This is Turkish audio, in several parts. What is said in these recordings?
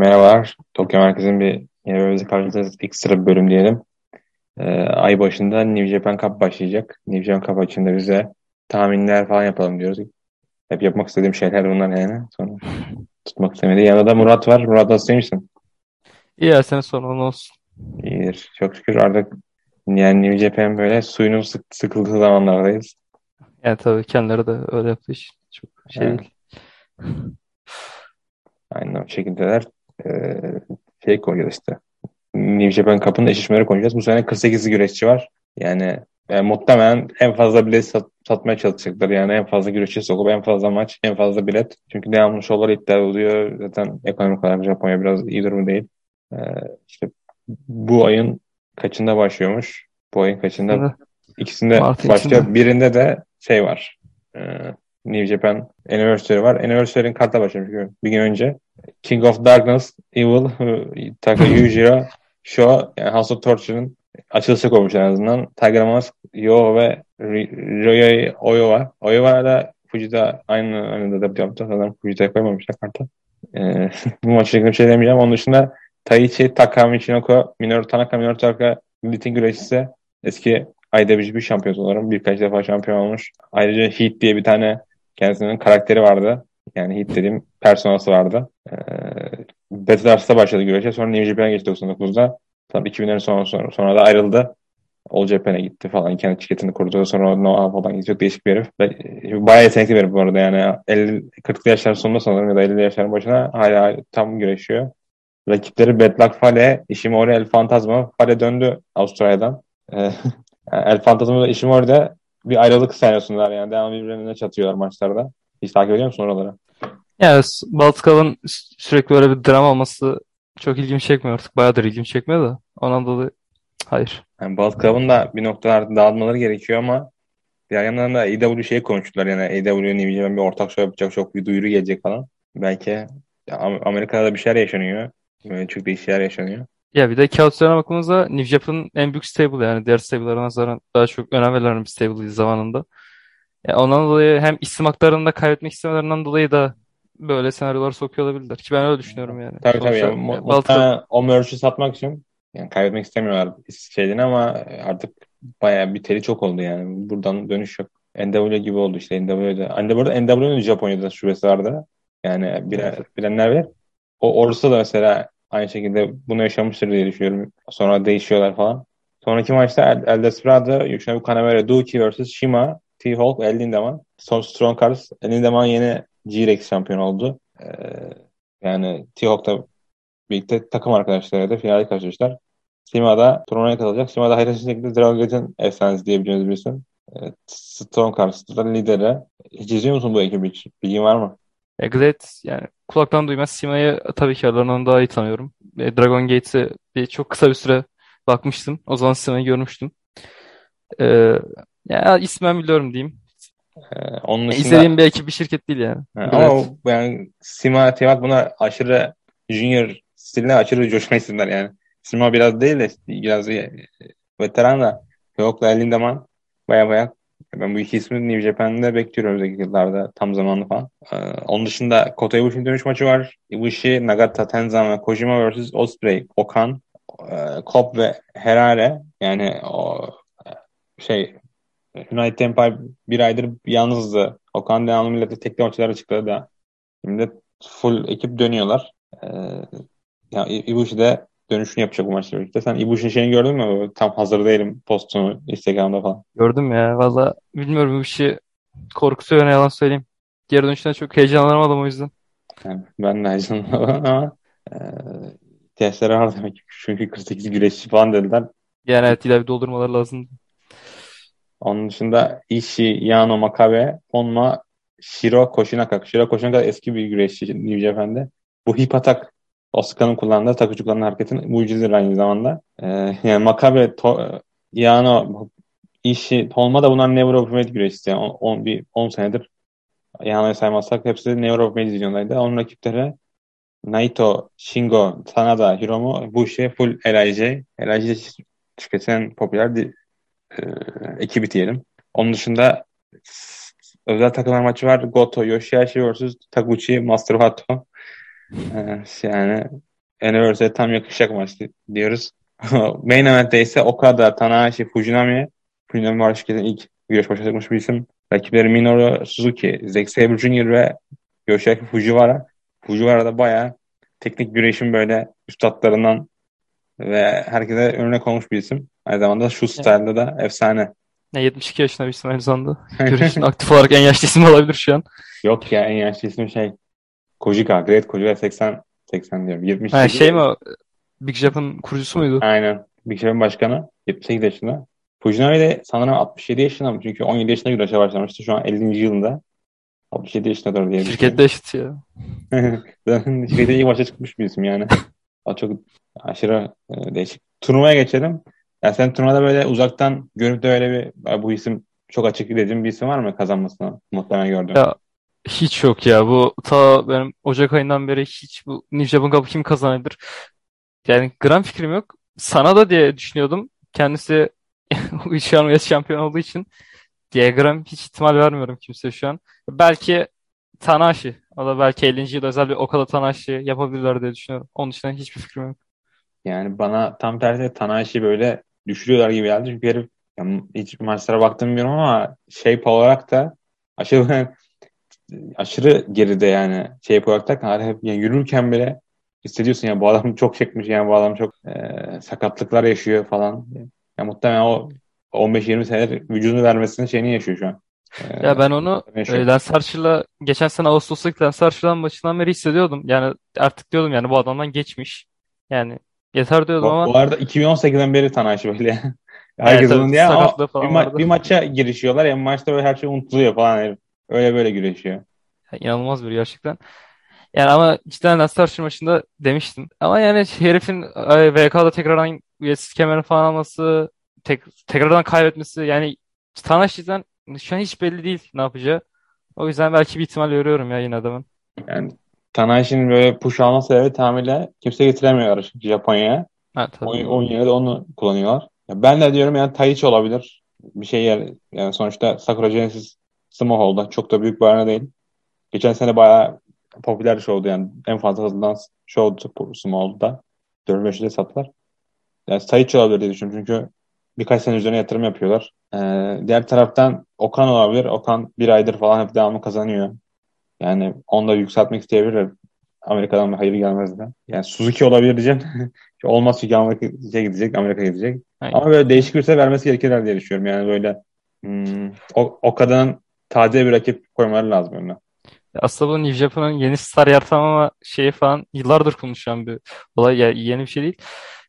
Merhabalar. Tokyo Merkez'in bir yeni bölümümüzde karşınızdayız. Ekstra bir bölüm diyelim. Ee, ay başında New Japan Cup başlayacak. New Japan Cup açında bize tahminler falan yapalım diyoruz. Hep yapmak istediğim şeyler bunlar yani. Sonra tutmak istemedi. Yanında da Murat var. Murat nasıl misin? İyi her sene sonra olsun. İyidir. Çok şükür artık yani New Japan böyle suyunun sık sıkıldığı zamanlardayız. Yani tabii kendileri de öyle yaptığı için çok şey Evet. değil. Aynen o şekildeler. Ee, şey işte. New Japan Cup'ın eşleşmeleri koyacağız. Bu sene 48 güreşçi var. Yani, yani muhtemelen en fazla bilet sat- satmaya çalışacaklar. Yani en fazla güreşçi sokup en fazla maç, en fazla bilet. Çünkü devamlı şovlar iptal oluyor. Zaten ekonomik olarak Japonya biraz iyi durum değil. Ee, işte bu ayın kaçında başlıyormuş? Bu ayın kaçında? Şimdi İkisinde Mart'ın başlıyor. ikisinde. Birinde de şey var. Ee, New Japan Anniversary var. Anniversary'nin karta başlamış bir gün önce. King of Darkness, Evil, Taka Yujiro, Show, yani House of Torture'ın açılışı koymuş en azından. Tiger Mask, Yo ve Ry- Ryohei Oiwa. Oiwa da Fujita aynı aynı da yaptı. Sanırım Fujita'ya koymamışlar karta. Ee, bu maçla ilgili bir şey demeyeceğim. Onun dışında Taichi Taka Michinoku, Minoru Tanaka, Minoru Tanaka Litin güreşçisi. Eski IWGP şampiyonu olarak birkaç defa şampiyon olmuş. Ayrıca Heat diye bir tane kendisinin karakteri vardı. Yani Heat dediğim personası vardı. Ee, Battle Ars'ta başladı güreşe. Sonra New Japan'a geçti 99'da. Tabii 2000'lerin sonra, sonra, sonra da ayrıldı. All Japan'a gitti falan. Kendi şirketini kurdu. Sonra Noah falan gitti. Çok değişik bir herif. E, bayağı yetenekli bir herif bu arada. Yani 50, 40'lı yaşlar sonunda sanırım ya da 50'li yaşların başına hala tam güreşiyor. Rakipleri Bad Luck Fale, Ishimori El Fantasma. Fale döndü Avustralya'dan. Ee, El Fantasma ve Ishimori de bir ayrılık senaryosundalar yani. Devamlı birbirine çatıyorlar maçlarda. Hiç takip ediyor musun oraları? Yani Baltıkal'ın sü- sürekli böyle bir dram olması çok ilgimi çekmiyor artık. Bayağıdır ilgimi çekmiyor da. Ondan dolayı hayır. Yani Balt Club'ın da bir noktalarda dağılmaları gerekiyor ama diğer yandan da AEW şeyi konuştular yani AEW'nin New Japan bir ortak show yapacak çok bir duyuru gelecek falan. Belki Amerika'da da bir şeyler yaşanıyor. Böyle çok değişik şeyler yaşanıyor. Ya bir de kağıt üzerine bakımızda New Japan'ın en büyük stable yani diğer stable'lara nazaran daha çok önem verilen bir stable'ıydı zamanında. Ya ondan dolayı hem isim haklarını da kaybetmek istemelerinden dolayı da böyle senaryolar sokuyor olabilirler. Ki ben öyle düşünüyorum yani. Tabii tabii mu- ya Baltıkal muhtemelen o merch'ü satmak için yani kaybetmek istemiyorlar şeyini ama artık bayağı bir teli çok oldu yani. Buradan dönüş yok. NW gibi oldu işte NW'de. Hani bu arada NW'nin Japonya'da şubesi vardı. Yani bilen, evet. bilenler bilir. O orası da mesela aynı şekilde bunu yaşamıştır diye düşünüyorum. Sonra değişiyorlar falan. Sonraki maçta El, El Desperado, Yoshinobu Kanemaru, Douki vs. Shima, T-Hawk, El Lindemann. Son Strong Cars. El Lindemann yeni G-Rex şampiyon oldu. Ee, yani T-Hawk'ta birlikte takım arkadaşlarıyla finale karşılaştılar. Sima'da turnuvaya katılacak. Sima'da hayırlı şekilde Dragon efsanesi diyebileceğimiz bir isim. Evet, Strong Cars'ta lideri. Hiç izliyor musun bu ekibi hiç? Bilgin var mı? E, yani kulaktan duymaz. Sima'yı tabii ki aralarından daha iyi tanıyorum. E, Dragon Gate'e bir çok kısa bir süre bakmıştım. O zaman Sima'yı görmüştüm. E, ya ismen biliyorum diyeyim. Ee, onun dışında izlediğim bir ekip bir şirket değil yani. Ha, ama o- yani Sima, Tiamat bunlar aşırı junior stiline aşırı coşma isimler yani. Sima biraz değil de biraz e, veteran da Yokla Lindemann baya baya ben bu iki ismi New Japan'da bekliyorum önümüzdeki yıllarda tam zamanlı falan. Ee, onun dışında Kota Ibushi'nin dönüş maçı var. Ibushi, Nagata, Tenzan Kojima vs. Osprey, Okan, e, Cobb ve Herare yani o e, şey United Empire bir aydır yalnızdı. Okan devamlı millete tekli maçlara çıktı da. Şimdi full ekip dönüyorlar. Ee, ya İ- Ibushi de dönüşünü yapacak bu maçla birlikte. Sen Ibushi'nin şeyini gördün mü? Tam hazır değilim postunu Instagram'da falan. Gördüm ya. Valla bilmiyorum bu işi korkutuyor ne yalan söyleyeyim. Geri dönüşten çok heyecanlanamadım o yüzden. Yani ben de heyecanlandım ama e, ihtiyaçları var demek ki. Çünkü 48 güreşçi falan dediler. Yani evet bir doldurmaları lazım. Onun dışında Ishii, Yano, Makabe, Honma, Shiro Koshinaka. Shiro Koshinaka eski bir güreşçi New Japan'de. Bu hip atak Osaka'nın kullandığı Takuchukan'ın hareketin mucizedir aynı zamanda. Ee, yani Makabe, to, Yano, Ishii, Honma da bunlar Never of Made güreşçisi. Yani 10 bir 10 senedir Yano'yu saymazsak hepsi Never of Made divizyondaydı. Onun rakipleri Naito, Shingo, Sanada, Hiromu, Bushi, full LIJ. LIJ şirketin popüler e, ekibi diyelim. Onun dışında özel takımlar maçı var. Goto, Yoshihashi vs. Taguchi, Master Wato. E, yani Anniversary'e tam yakışacak maç diyoruz. Main event'te ise Okada, Tanahashi, Fujinami. Fujinami var şirketin ilk güreş başlatmış bir isim. Rakipleri Minoru Suzuki, Zack Sabre Jr. ve Yoshiaki Fujiwara. Fujiwara da bayağı teknik güreşin böyle üstadlarından ve herkese örnek olmuş bir isim. Aynı zamanda şu style'da da efsane. Ne 72 yaşında bir isim aynı zamanda. Güreşin aktif olarak en yaşlı isim olabilir şu an. Yok ya en yaşlı isim şey Kojika. Great Kojika 80 80 diyorum. 70 Ha, şey mi? Big Japan kurucusu muydu? Aynen. Big Show'un başkanı 78 yaşında. Fujinami de sanırım 67 yaşında mı? Çünkü 17 yaşında güreşe başlamıştı. Şu an 50. yılında. 67 yaşındadır diye Şirkette eşit ya. Zaten şirkete iyi başa çıkmış bir isim yani. Çok aşırı e, değişik. Turnuvaya geçelim. Ya sen turnuvada böyle uzaktan görüp de öyle bir bu isim çok açık dediğin bir isim var mı kazanmasına muhtemelen gördüm. Ya hiç yok ya. Bu ta benim Ocak ayından beri hiç bu New Japan Cup'ı kim kazanabilir? Yani gram fikrim yok. Sana da diye düşünüyordum. Kendisi şu an US şampiyon olduğu için diye gram hiç ihtimal vermiyorum kimse şu an. Belki Tanahashi. O da belki 50. yıl özel bir Okada Tanahashi yapabilirler diye düşünüyorum. Onun dışında hiçbir fikrim yok. Yani bana tam tersi Tanahashi böyle düşürüyorlar gibi geldi. Çünkü herif yani hiç maçlara baktım bilmiyorum ama shape olarak da aşırı aşırı geride yani shape olarak da hep yani yürürken bile hissediyorsun ya bu adam çok çekmiş yani bu adam çok e, sakatlıklar yaşıyor falan. Ya muhtemelen o 15-20 senedir vücudunu vermesinin şeyini yaşıyor şu an. Ee, ya ben onu e, Archer'la geçen sene Ağustos'taki Lance Archer'dan maçından beri hissediyordum. Yani artık diyordum yani bu adamdan geçmiş. Yani yeter diyordum bu, ama. Bu arada 2018'den beri Tanahashi böyle. Herkes evet, diye ama bir, ma- bir maça girişiyorlar ya maçta böyle her şey unutuluyor falan. Öyle böyle güreşiyor. Yani inanılmaz bir gerçekten. Yani ama cidden Archer maçında demiştim. Ama yani herifin VK'da tekrardan UFC kemerini falan alması, tek, tekrardan kaybetmesi yani Tanahashi'den şu an hiç belli değil ne yapacağı. O yüzden belki bir ihtimal görüyorum ya yine adamın. Yani Tanahashi'nin böyle push alma sebebi tamamıyla kimse getiremiyor Japonya'ya. Ha, tabii. Yerine de onu kullanıyorlar. Ya ben de diyorum yani Taichi olabilir. Bir şey yer, yani sonuçta Sakura Genesis Smallhold'da çok da büyük bir arena değil. Geçen sene bayağı popüler bir show'du yani. En fazla hızlanan show'du Smallhold'da. 4-5'de sattılar. Yani Taichi olabilir diye düşünüyorum çünkü birkaç sene üzerine yatırım yapıyorlar. Ee, diğer taraftan Okan olabilir. Okan bir aydır falan hep devamlı kazanıyor. Yani onu da yükseltmek isteyebilir. Amerika'dan bir hayır gelmez de. Yani Suzuki olabilir diyeceğim. Olmaz çünkü Amerika'ya gidecek, Amerika'ya gidecek. Aynen. Ama böyle değişik bir şey vermesi gerekirler diye düşünüyorum. Yani böyle hmm, o, o kadının taze bir rakip koymaları lazım önüne. Aslında bu New Japan'ın yeni star yaratmama şeyi falan yıllardır konuşan bir olay. Yani yeni bir şey değil.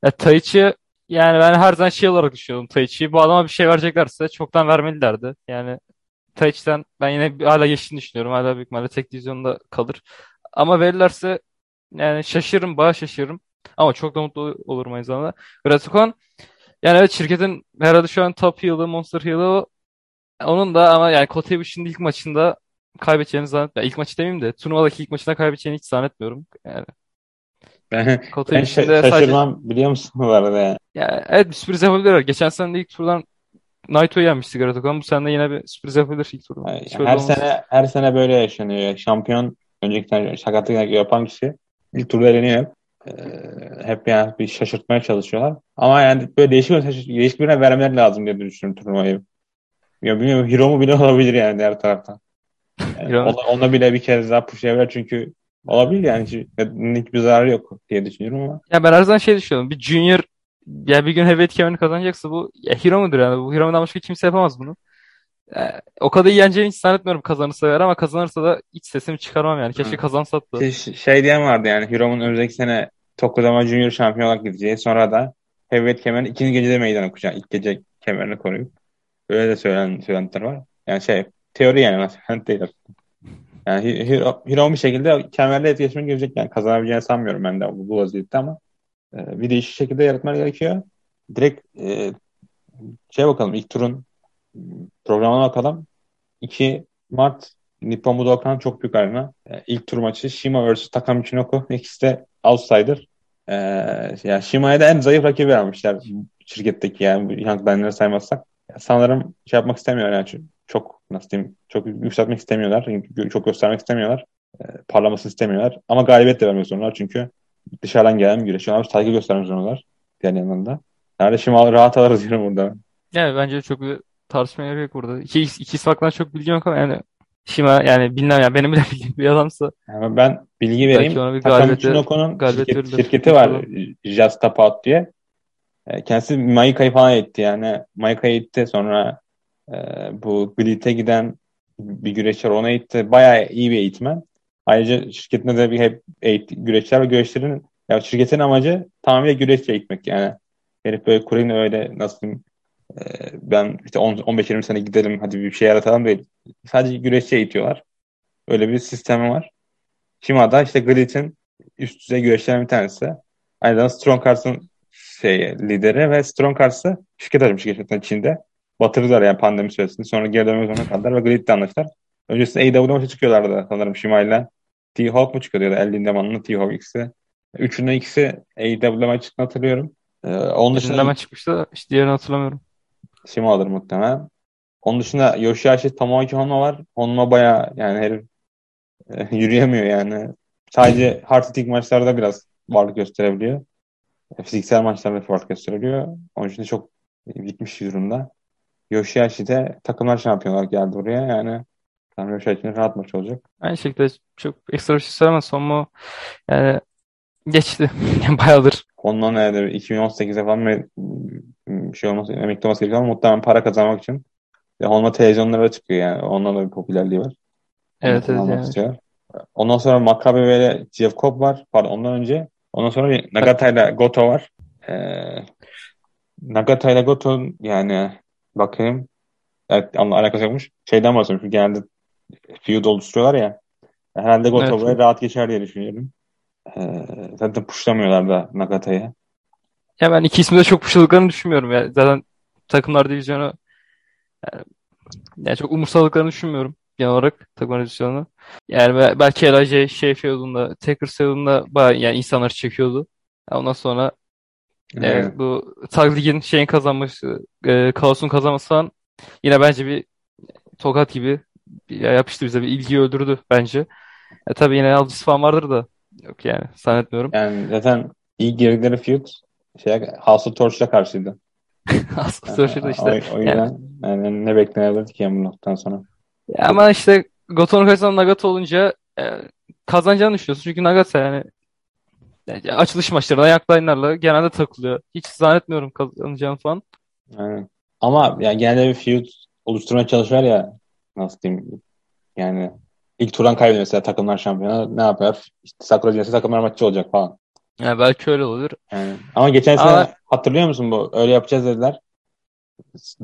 Ya Taichi yani ben her zaman şey olarak düşünüyordum Taichi'yi. Bu adama bir şey vereceklerse çoktan vermelilerdi. Yani Taichi'den ben yine hala geçtiğini düşünüyorum. Hala büyük ihtimalle tek divizyonda kalır. Ama verirlerse yani şaşırırım, bayağı şaşırırım. Ama çok da mutlu olurum aynı zamanda. Gratikon yani evet şirketin herhalde şu an top heal'ı, monster heal'ı onun da ama yani Ibushi'nin ilk maçında kaybedeceğini zannetmiyorum. İlk maçı demeyeyim de turnuvadaki ilk maçında kaybedeceğini hiç zannetmiyorum. Yani ben, ben şaşırmam sadece... biliyor musun bu arada yani? Ya, evet bir sürpriz yapabilirler. Geçen sene ilk turdan Naito'yu yenmişti Garatokan. Bu sene yine bir sürpriz yapabilir ilk turdan. Yani her olmaz. sene her sene böyle yaşanıyor. Şampiyon önceki sene sakatlık yapan kişi ilk turda eleniyor. Ee, hep yani bir şaşırtmaya çalışıyorlar. Ama yani böyle değişik bir değişik birine vermeleri lazım diye düşünüyorum turnuvayı. Ya bilmiyorum Hiro mu bile olabilir yani diğer taraftan. Yani ona, ona bile bir kere daha push çünkü Olabilir yani hiç, hiçbir zararı yok diye düşünüyorum ama. Ya ben her zaman şey düşünüyorum. Bir junior ya bir gün heavyweight kemerini kazanacaksa bu ya hero mudur yani? Bu hero'dan başka kimse yapamaz bunu. Ya, o kadar iyi yeneceğini hiç zannetmiyorum kazanırsa eğer ama kazanırsa da hiç sesimi çıkarmam yani. Keşke kazansa da. Şey, şey diyen vardı yani Hiro'nun önümüzdeki sene Tokyo'da Junior şampiyon olarak gideceği. Sonra da heavyweight kemerini ikinci gecede meydan okuyacak. İlk gece kemerini koruyup. Böyle de söylen, söylentiler var. Yani şey teori yani nasıl değil yani Hero, Hero bir şekilde kemerle etkileşime girecek yani kazanabileceğini sanmıyorum ben de bu, bu vaziyette ama bir değişik şekilde yaratmak gerekiyor. Direkt e, şey bakalım ilk turun programına bakalım. 2 Mart Nippon Budokan çok büyük arena. E, ilk tur maçı Shima vs Takam Ichinoku. İkisi de outsider. E, yani Shima'ya da en zayıf rakibi vermişler şirketteki yani Young Line'ları saymazsak. Sanırım şey yapmak istemiyor yani çok nasıl diyeyim çok yükseltmek istemiyorlar. Çok göstermek istemiyorlar. Parlamasını istemiyorlar. Ama galibiyet de vermek zorundalar çünkü dışarıdan gelen bir güreşçi. Ona saygı göstermek zorundalar. Diğer yanında. Nerede şimdi rahat alırız diyorum burada. Yani bence çok bir tartışma gerek yok burada. İki, iki ismi hakkında çok bilgim yok ama yani Shima yani bilmem yani benim bile bildiğim bir adamsa Yani ben bilgi belki vereyim. ona bir Takam galibiyete Chinoko'nun galibiyet şirket, verilir. şirketi var. Just Tap Out diye. E, Kendisi Maika'yı falan eğitti yani. Maika'yı eğitti sonra e, bu Glit'e giden bir güreşçi ona eğitti. Bayağı iyi bir eğitmen. Ayrıca şirketinde de bir hep eğitti, güreşçiler ve güreşlerin ya şirketin amacı tamamıyla güreşçi eğitmek yani. Herif böyle Kur'in öyle nasıl diyeyim ben işte 15-20 sene gidelim hadi bir şey yaratalım değil. Sadece güreşçi eğitiyorlar. Öyle bir sistemi var. Shimada işte Glit'in üst düzey güreşçilerin bir tanesi. Aynı zamanda Strong Cars'ın şey, lideri ve Strong Cars'ı şirket açmış gerçekten Çin'de. Batırdılar yani pandemi süresinde. Sonra geri dönmek zorunda kaldılar ve Glit'le anlaştılar. Öncesinde AEW maçı çıkıyorlardı sanırım Shima ile. T-Hawk mu çıkıyordu ya da El Lindeman'la T-Hawk ikisi. Üçünden ikisi AEW maçı çıktığını hatırlıyorum. Ee, onun dışında hemen çıkmıştı da işte diğerini hatırlamıyorum. Shima alır muhtemelen. Onun dışında Yoshihashi Tomoaki Honma var. Honma baya yani herif e, yürüyemiyor yani. Sadece hard hitting maçlarda biraz varlık gösterebiliyor. E, Fiziksel maçlarda varlık gösterebiliyor. Onun için de çok gitmiş durumda. Yoshihashi de takımlar şampiyonlar geldi buraya. Yani tam Yoshihashi'nin rahat maç olacak. Aynı şekilde çok ekstra bir şey söylemez. Sonmu yani geçti. Bayağıdır. Ondan nedir 2018'e falan bir, şey olması, emekli olması gerekiyor ama muhtemelen para kazanmak için. Ve onunla televizyonlara çıkıyor yani. Ondan da bir popülerliği var. Evet evet yani. istiyor. Ondan sonra Maccabi ve Cobb var. Pardon ondan önce. Ondan sonra Nagata ile Goto var. Ee, Nagata ile Goto yani bakayım. Evet anla alakası yokmuş. Şeyden bahsediyorum. Çünkü genelde feud oluşturuyorlar ya. Herhalde Goto Evet. rahat geçer diye düşünüyorum. Ee, zaten pushlamıyorlar da Nagata'yı. Ya ben iki ismi de çok puşladıklarını düşünmüyorum ya. Zaten takımlar divizyonu yani, yani çok umursadıklarını düşünmüyorum genel olarak takımlar divizyonunu. Yani be- belki LIJ şey fiyodunda, Taker fiyodunda bayağı yani insanları çekiyordu. Ya Ondan sonra e, Evet. bu Tag Lig'in şeyin kazanması, e, Kaos'un kazanması falan yine bence bir tokat gibi yapıştı bize bir ilgiyi öldürdü bence. E, tabii yine alıcısı falan vardır da yok yani zannetmiyorum. Yani zaten ilk girdikleri feud şey, House of Torch'la karşıydı. Aslında şurada O, işte o yüzden yani ne beklenebilirdi ki yani bu noktadan sonra. Ya ama işte Goto'nun karşısında Nagata olunca e, kazanacağını düşünüyorsun. Çünkü Nagata yani, yani açılış maçlarına Young genelde takılıyor. Hiç zannetmiyorum kazanacağını falan. Yani, ama yani genelde bir feud oluşturmaya çalışıyor ya nasıl diyeyim yani ilk turdan kaybediyor mesela takımlar şampiyonu ne yapar? İşte Sakura Genesis takımlar maçı olacak falan. Yani belki öyle olur. Yani, ama geçen sene Ama- hatırlıyor musun bu? Öyle yapacağız dediler.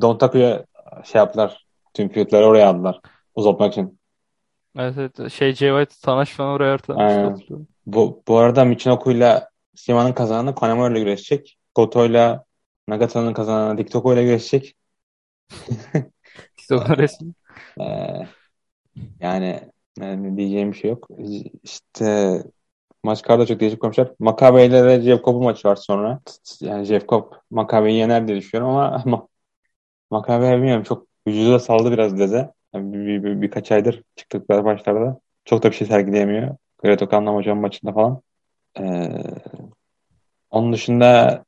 Don Taku'ya şey yaptılar. Tüm feudları oraya aldılar. Uzatmak için. Evet, evet. Şey Jay White, Tanahashi falan oraya hatırlıyorum. Bu, bu arada Michinoku'yla Shima'nın kazananı Kanemaru ile güreşecek. Goto'yla Nagata'nın kazananı Diktoku ile güreşecek. Onun resmi. Ee, yani, yani diyeceğim bir şey yok. İşte maç kartı çok değişik koymuşlar. Maccabi ile de Jeff Cobb'un maçı var sonra. Yani Jeff Cobb Maccabi'yi yener diye düşünüyorum ama, ama Maccabi bilmiyorum çok vücudu da saldı biraz deze. Yani bir, bir- bir- birkaç aydır çıktıkları başlarda. Çok da bir şey sergileyemiyor. Greto Kanlam hocam maçında falan. Ee, onun dışında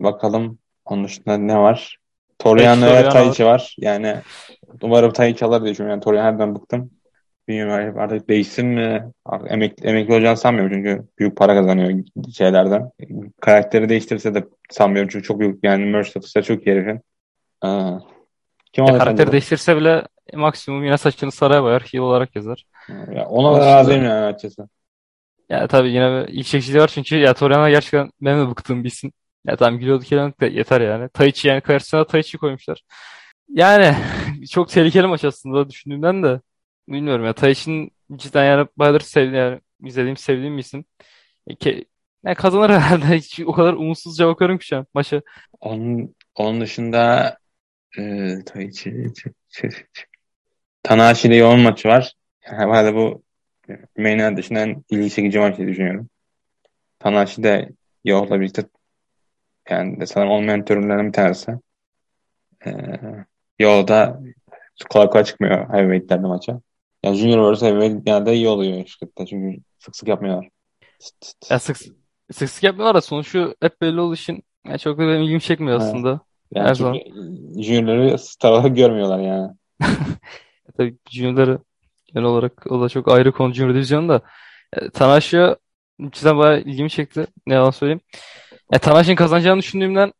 bakalım onun dışında ne var? Toriano Taichi var. Yani umarım Taichi alır diye düşünüyorum. Yani Toriano'dan bıktım. Bilmiyorum artık değişsin mi? Artık emekli, emekli olacağını sanmıyorum çünkü büyük para kazanıyor şeylerden. Karakteri değiştirirse de sanmıyorum çünkü çok büyük yani merch satışları çok iyi herifin. Aa, kim Ya karakteri sence? değiştirse bile maksimum yine saçını saraya boyar. Heel olarak yazar. Ya ona da razıyım yani açıkçası. Ya tabii yine bir ilk çekiciliği var çünkü ya Toriano gerçekten benim de bıktığım bir isim. Ya tamam gülüyordu kelam da yeter yani. Taichi yani karşısına Taichi koymuşlar. Yani çok tehlikeli maç aslında düşündüğümden de bilmiyorum ya Taichi'nin cidden yani bayağıdır sevdiğim yani izlediğim sevdiğim bir isim. E, Ke yani kazanır herhalde. Hiç o kadar umutsuzca bakıyorum ki şu an maça. Onun, onun dışında e, Taichi, Tanahashi ile yoğun maçı var. Herhalde bu main event dışında en ilgi çekici maç diye düşünüyorum. Tanahashi de Yo'la birlikte yani sanırım onun mentörlerinden bir tanesi. Ee, Yo da kolay kolay çıkmıyor heavyweight'lerde maça. Yani Junior vs. Heavyweight genelde iyi oluyor şirkette çünkü sık sık yapmıyorlar. Ya sık Sık sık yapmıyorlar da sonuçta hep belli olduğu için yani çok da benim ilgimi çekmiyor aslında. Yani Her zaman. Junior'ları star olarak görmüyorlar yani. Tabii Junior'ları genel olarak o da çok ayrı konu Junior divizyonu da. E, Tanahashi'ye cidden bayağı ilgimi çekti. Ne yalan söyleyeyim. E, Tanahashi'nin kazanacağını düşündüğümden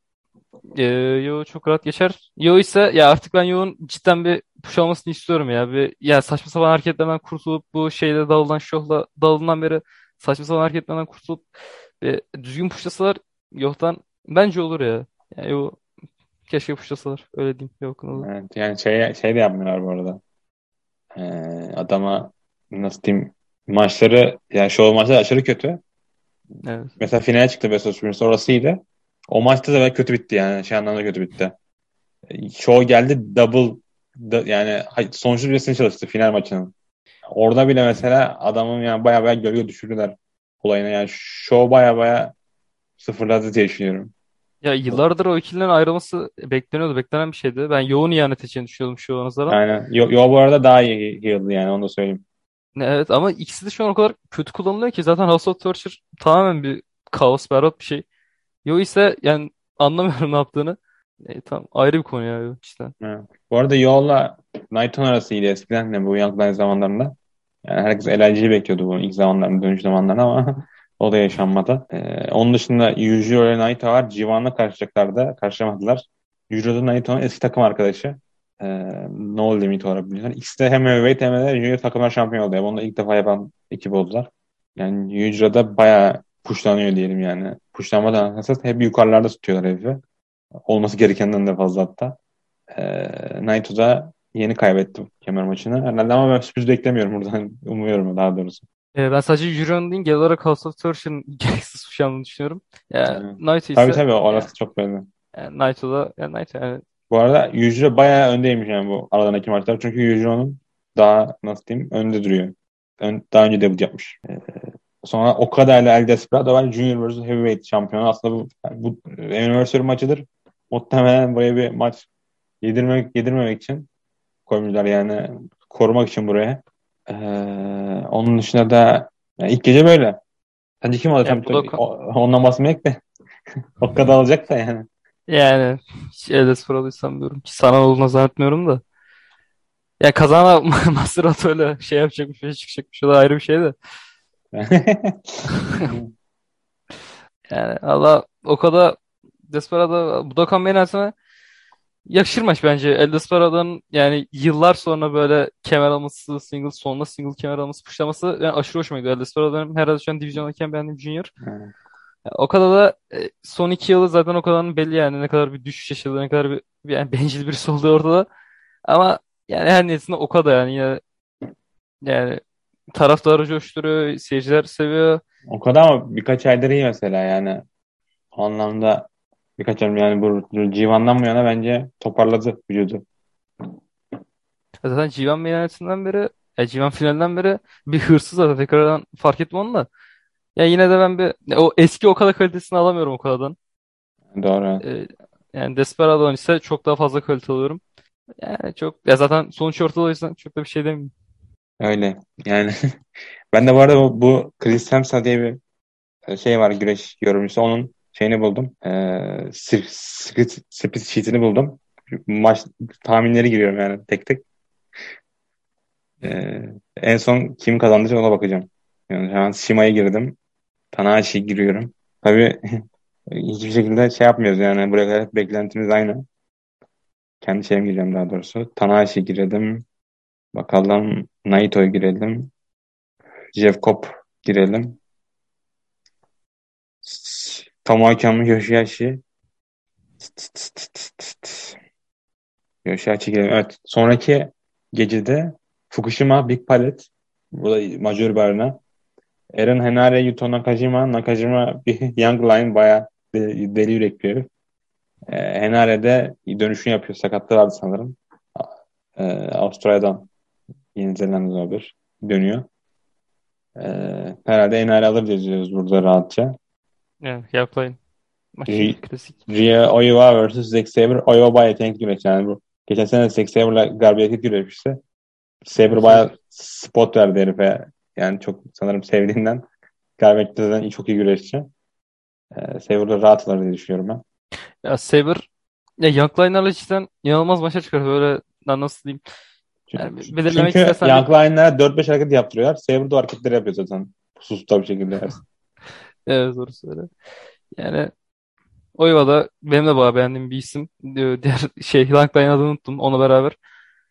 e, Yo çok rahat geçer. Yo ise ya artık ben Yo'nun cidden bir push almasını istiyorum ya. Bir, ya saçma sapan hareketlerden kurtulup bu şeyde dağılan şohla dağılından beri saçma sapan hareketlerden kurtulup e, düzgün pushlasalar Yo'dan bence olur ya. Ya Yo keşke pushlasalar. Öyle diyeyim. Yo konuda. Evet, yani şey, şey de yapmıyorlar bu arada. Ee, adama nasıl diyeyim maçları yani show maçları aşırı kötü. Evet. Mesela finale çıktı of Super orasıydı. O maçta da kötü bitti yani. Şey anlamda kötü bitti. Show geldi double da- yani sonuçlu birisini çalıştı final maçının. Orada bile mesela adamın yani baya baya gölge düşürdüler olayına. Yani show baya baya sıfırladı diye düşünüyorum. Ya yıllardır o ikilinin ayrılması bekleniyordu. Beklenen bir şeydi. Ben yoğun ihanet edeceğini düşünüyordum şu an nazaran. Aynen. Yo, yo bu arada daha iyi heal'dı yani onu da söyleyeyim. Evet ama ikisi de şu an o kadar kötü kullanılıyor ki zaten House of Torture tamamen bir kaos, berbat bir şey. Yo ise yani anlamıyorum ne yaptığını. E, tamam ayrı bir konu ya cidden. Ha. Bu arada Yo'la Knighton arasıydı eskiden de bu Young zamanlarında. Yani herkes LIG'yi bekliyordu bu ilk zamanlarında, dönüş zamanlarında ama o da yaşanmadı. Ee, onun dışında Yujiro ile Naito var. Jivan'la karşılayacaklardı. Karşılamadılar. Yujiro da Naito'nun eski takım arkadaşı. Ee, No Limit olarak biliniyor. İkisi de hem heavyweight hem de junior takımlar şampiyon oldu. Yani bunu da ilk defa yapan ekip oldular. Yani Yujiro da bayağı pushlanıyor diyelim yani. Pushlanmadan esas hep yukarılarda tutuyorlar herifi. Olması gerekenden de fazla hatta. Ee, Naito da yeni kaybetti kemer maçını. Herhalde ama ben sürpriz beklemiyorum buradan. Umuyorum daha doğrusu. E, ben sadece Euron'un değil genel olarak House of Torture'ın gereksiz suçlandığını düşünüyorum. Ya Evet. Naito Tabii ise tabii ya, orası çok belli. yani Naito da ya Naito yani Bu arada Yujiro bayağı öndeymiş yani bu aralarındaki maçlar. Çünkü Yujiro'nun daha nasıl diyeyim önde duruyor. Ön- daha önce debut yapmış. Ee, sonra Okada ile El Desperado var. Junior vs. Heavyweight şampiyonu. Aslında bu, bu anniversary maçıdır. Muhtemelen buraya bir maç yedirmek, yedirmemek için koymuşlar yani korumak için buraya. Ee, onun dışında da yani ilk gece böyle. Sence kim alır? yani da ondan bahsetmek de o kadar alacak da yani. Yani hiç el Desperado'yu sanmıyorum ki sana olduğuna zannetmiyorum da. Ya kazana Maserato öyle şey yapacakmış, şey çıkacakmış. O da ayrı bir şey de. Yani Allah o kadar Desperado Budokan Benes'e yakışır maç bence. El Desperado'nun yani yıllar sonra böyle kemer alması, single sonunda single kemer alması, pushlaması yani aşırı hoşuma gidiyor. El Desperado'nun herhalde şu an divizyondayken beğendiğim junior. O kadar da e, son iki yılı zaten o kadarın belli yani ne kadar bir düşüş yaşadı, ne kadar bir, yani bencil birisi olduğu ortada. Ama yani her niyetinde o kadar yani yine yani taraftarı coşturuyor, seyirciler seviyor. O kadar ama birkaç aydır iyi mesela yani. O anlamda birkaç ay yani bu Civan'dan bu yana bence toparladı vücudu. Zaten Civan meydanesinden beri, ya Civan finalinden beri bir hırsız zaten tekrardan fark ettim onu da. Ya yine de ben bir o eski o kadar kalitesini alamıyorum o kadardan. Doğru. Ee, yani Desperado'dan ise çok daha fazla kalite alıyorum. Yani çok ya zaten sonuç ortada o yüzden çok da bir şey demeyeyim. Öyle. Yani ben de bu arada bu, bu Chris Hemsworth diye bir şey var güreş yorumcusu. Onun şeyini buldum. Ee, script sheet'ini buldum. Maç tahminleri giriyorum yani tek tek. Ee, en son kim kazandı ona bakacağım. Yani şu an Shima'ya girdim. Tanahashi'ye giriyorum. Tabii hiçbir şekilde şey yapmıyoruz yani. Buraya kadar beklentimiz aynı. Kendi şeyime gireceğim daha doğrusu. Tanahashi'ye girelim. Bakalım Naito'ya girelim. Jeff Cobb girelim. Tomohiko Yoshihashi. Yoshihashi girelim. Evet. Sonraki gecede Fukushima Big Palette. Bu da majör bir arena. Eren Henare, Yuto Nakajima. Nakajima bir Young Lion bayağı deli, deli yürekli herif. Ee, Henare de dönüşünü yapıyor. Sakatlığı vardı sanırım. Ee, Avustralya'dan Yeni Zelanda'da bir dönüyor. Ee, herhalde Henare alır diyoruz burada rahatça. Yani yaplayın. Maç Ri- klasik. Rhea Oiwa vs. Zack Sabre. Oiwa bayağı yetenekli güreş yani bu. Geçen sene Zack Sabre'la galibiyet güreşmişti. Sabre bayağı spot verdi herife. Yani çok sanırım sevdiğinden galibiyet çok iyi güreşçi. E, Saber'da rahat alır diye düşünüyorum ben. Ya Saber ya Young cidden inanılmaz maça çıkar. Böyle nasıl diyeyim. Yani Çünkü, belirlemek çünkü istesen Young Line'lara 4-5 hareket yaptırıyorlar. Saber de hareketleri yapıyor zaten. Hususta bir şekilde. evet doğru söyle. Yani Oyva da benim de bayağı beğendiğim bir isim. Diğer şey Young Line adını unuttum. Onunla beraber.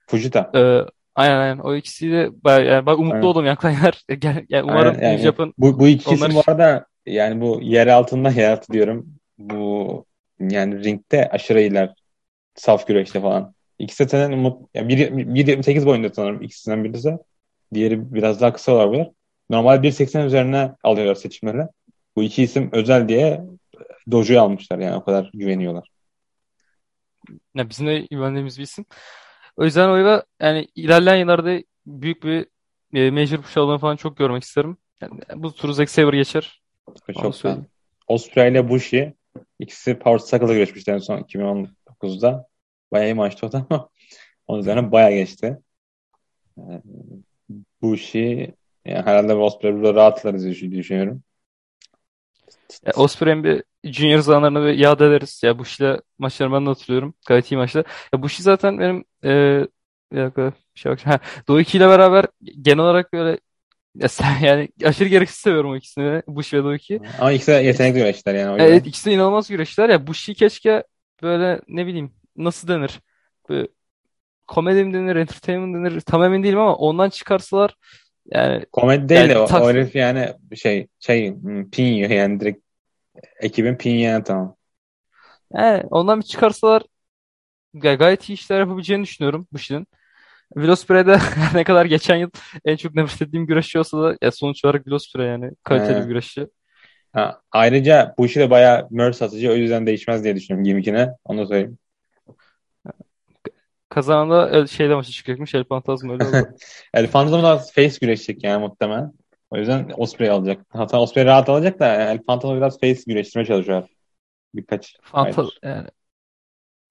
Fujita. Ee, aynen aynen. O ikisiyle bayağı yani bak umutlu Aynen. oldum. Gel- Yani umarım Aynen, yani New Japan bu, bu iki onlar bu arada yani bu yer altında yer altı diyorum. Bu yani ringde aşırı iyiler. Saf güreşte falan. İkisi de zaten umut, yani biri, biri 1.78 boyunda sanırım ikisinden birisi. Diğeri biraz daha kısa olabilir. Normal 1.80 üzerine alıyorlar seçimleri. Bu iki isim özel diye Dojo'yu almışlar yani o kadar güveniyorlar. ya bizim de güvendiğimiz bir isim. O yüzden Oyva yani ilerleyen yıllarda büyük bir e, major push aldığını falan çok görmek isterim. Yani bu turu Zack Sabre geçer. Çok söyleyeyim. Osprey ile Bushi ikisi Power Struggle'a güreşmişler en son 2019'da. Bayağı iyi maçtı o da ama onun üzerine bayağı geçti. Ee, Bushi yani herhalde Osprey burada rahatlarız diye düşünüyorum. Ya Osprey'in bir Junior zamanlarını bir iade ederiz. Ya Bushi'yle maçlarını ben de hatırlıyorum. Gayet iyi maçlar. Ya Bushi zaten benim e, bir dakika bir şey. Ha, Doğu 2 ile beraber genel olarak böyle ya sen, yani aşırı gereksiz seviyorum o ikisini de. Bushi ve Doğu 2. Ama ikisi de yetenekli güreşler yani Evet ikisi de inanılmaz güreşler ya. Bushi keşke böyle ne bileyim nasıl denir? Böyle komedi mi denir, entertainment denir tam emin değilim ama ondan çıkarsalar yani Komedi değil yani de o, tak- o herif yani şey şey hmm, pin yiyor yani direkt ekibin pin yani tamam. yani ondan bir çıkarsalar gay- gayet iyi işler yapabileceğini düşünüyorum Bushi'nin. Will Ospreay'de her ne kadar geçen yıl en çok nefret ettiğim güreşçi olsa da ya sonuç olarak Ospreay yani kaliteli bir Ee, güreşçi. ha, ayrıca bu işi de bayağı merch satıcı o yüzden değişmez diye düşünüyorum gimmickine. Onu da söyleyeyim. Kazanan da El, şeyle maçı çıkacakmış. El Phantasmo öyle oldu. El Phantom da face güreşecek yani muhtemelen. O yüzden Osprey alacak. Hatta Osprey rahat alacak da yani El Phantom biraz face güreştirmeye çalışıyor. Birkaç Fanta aydır. yani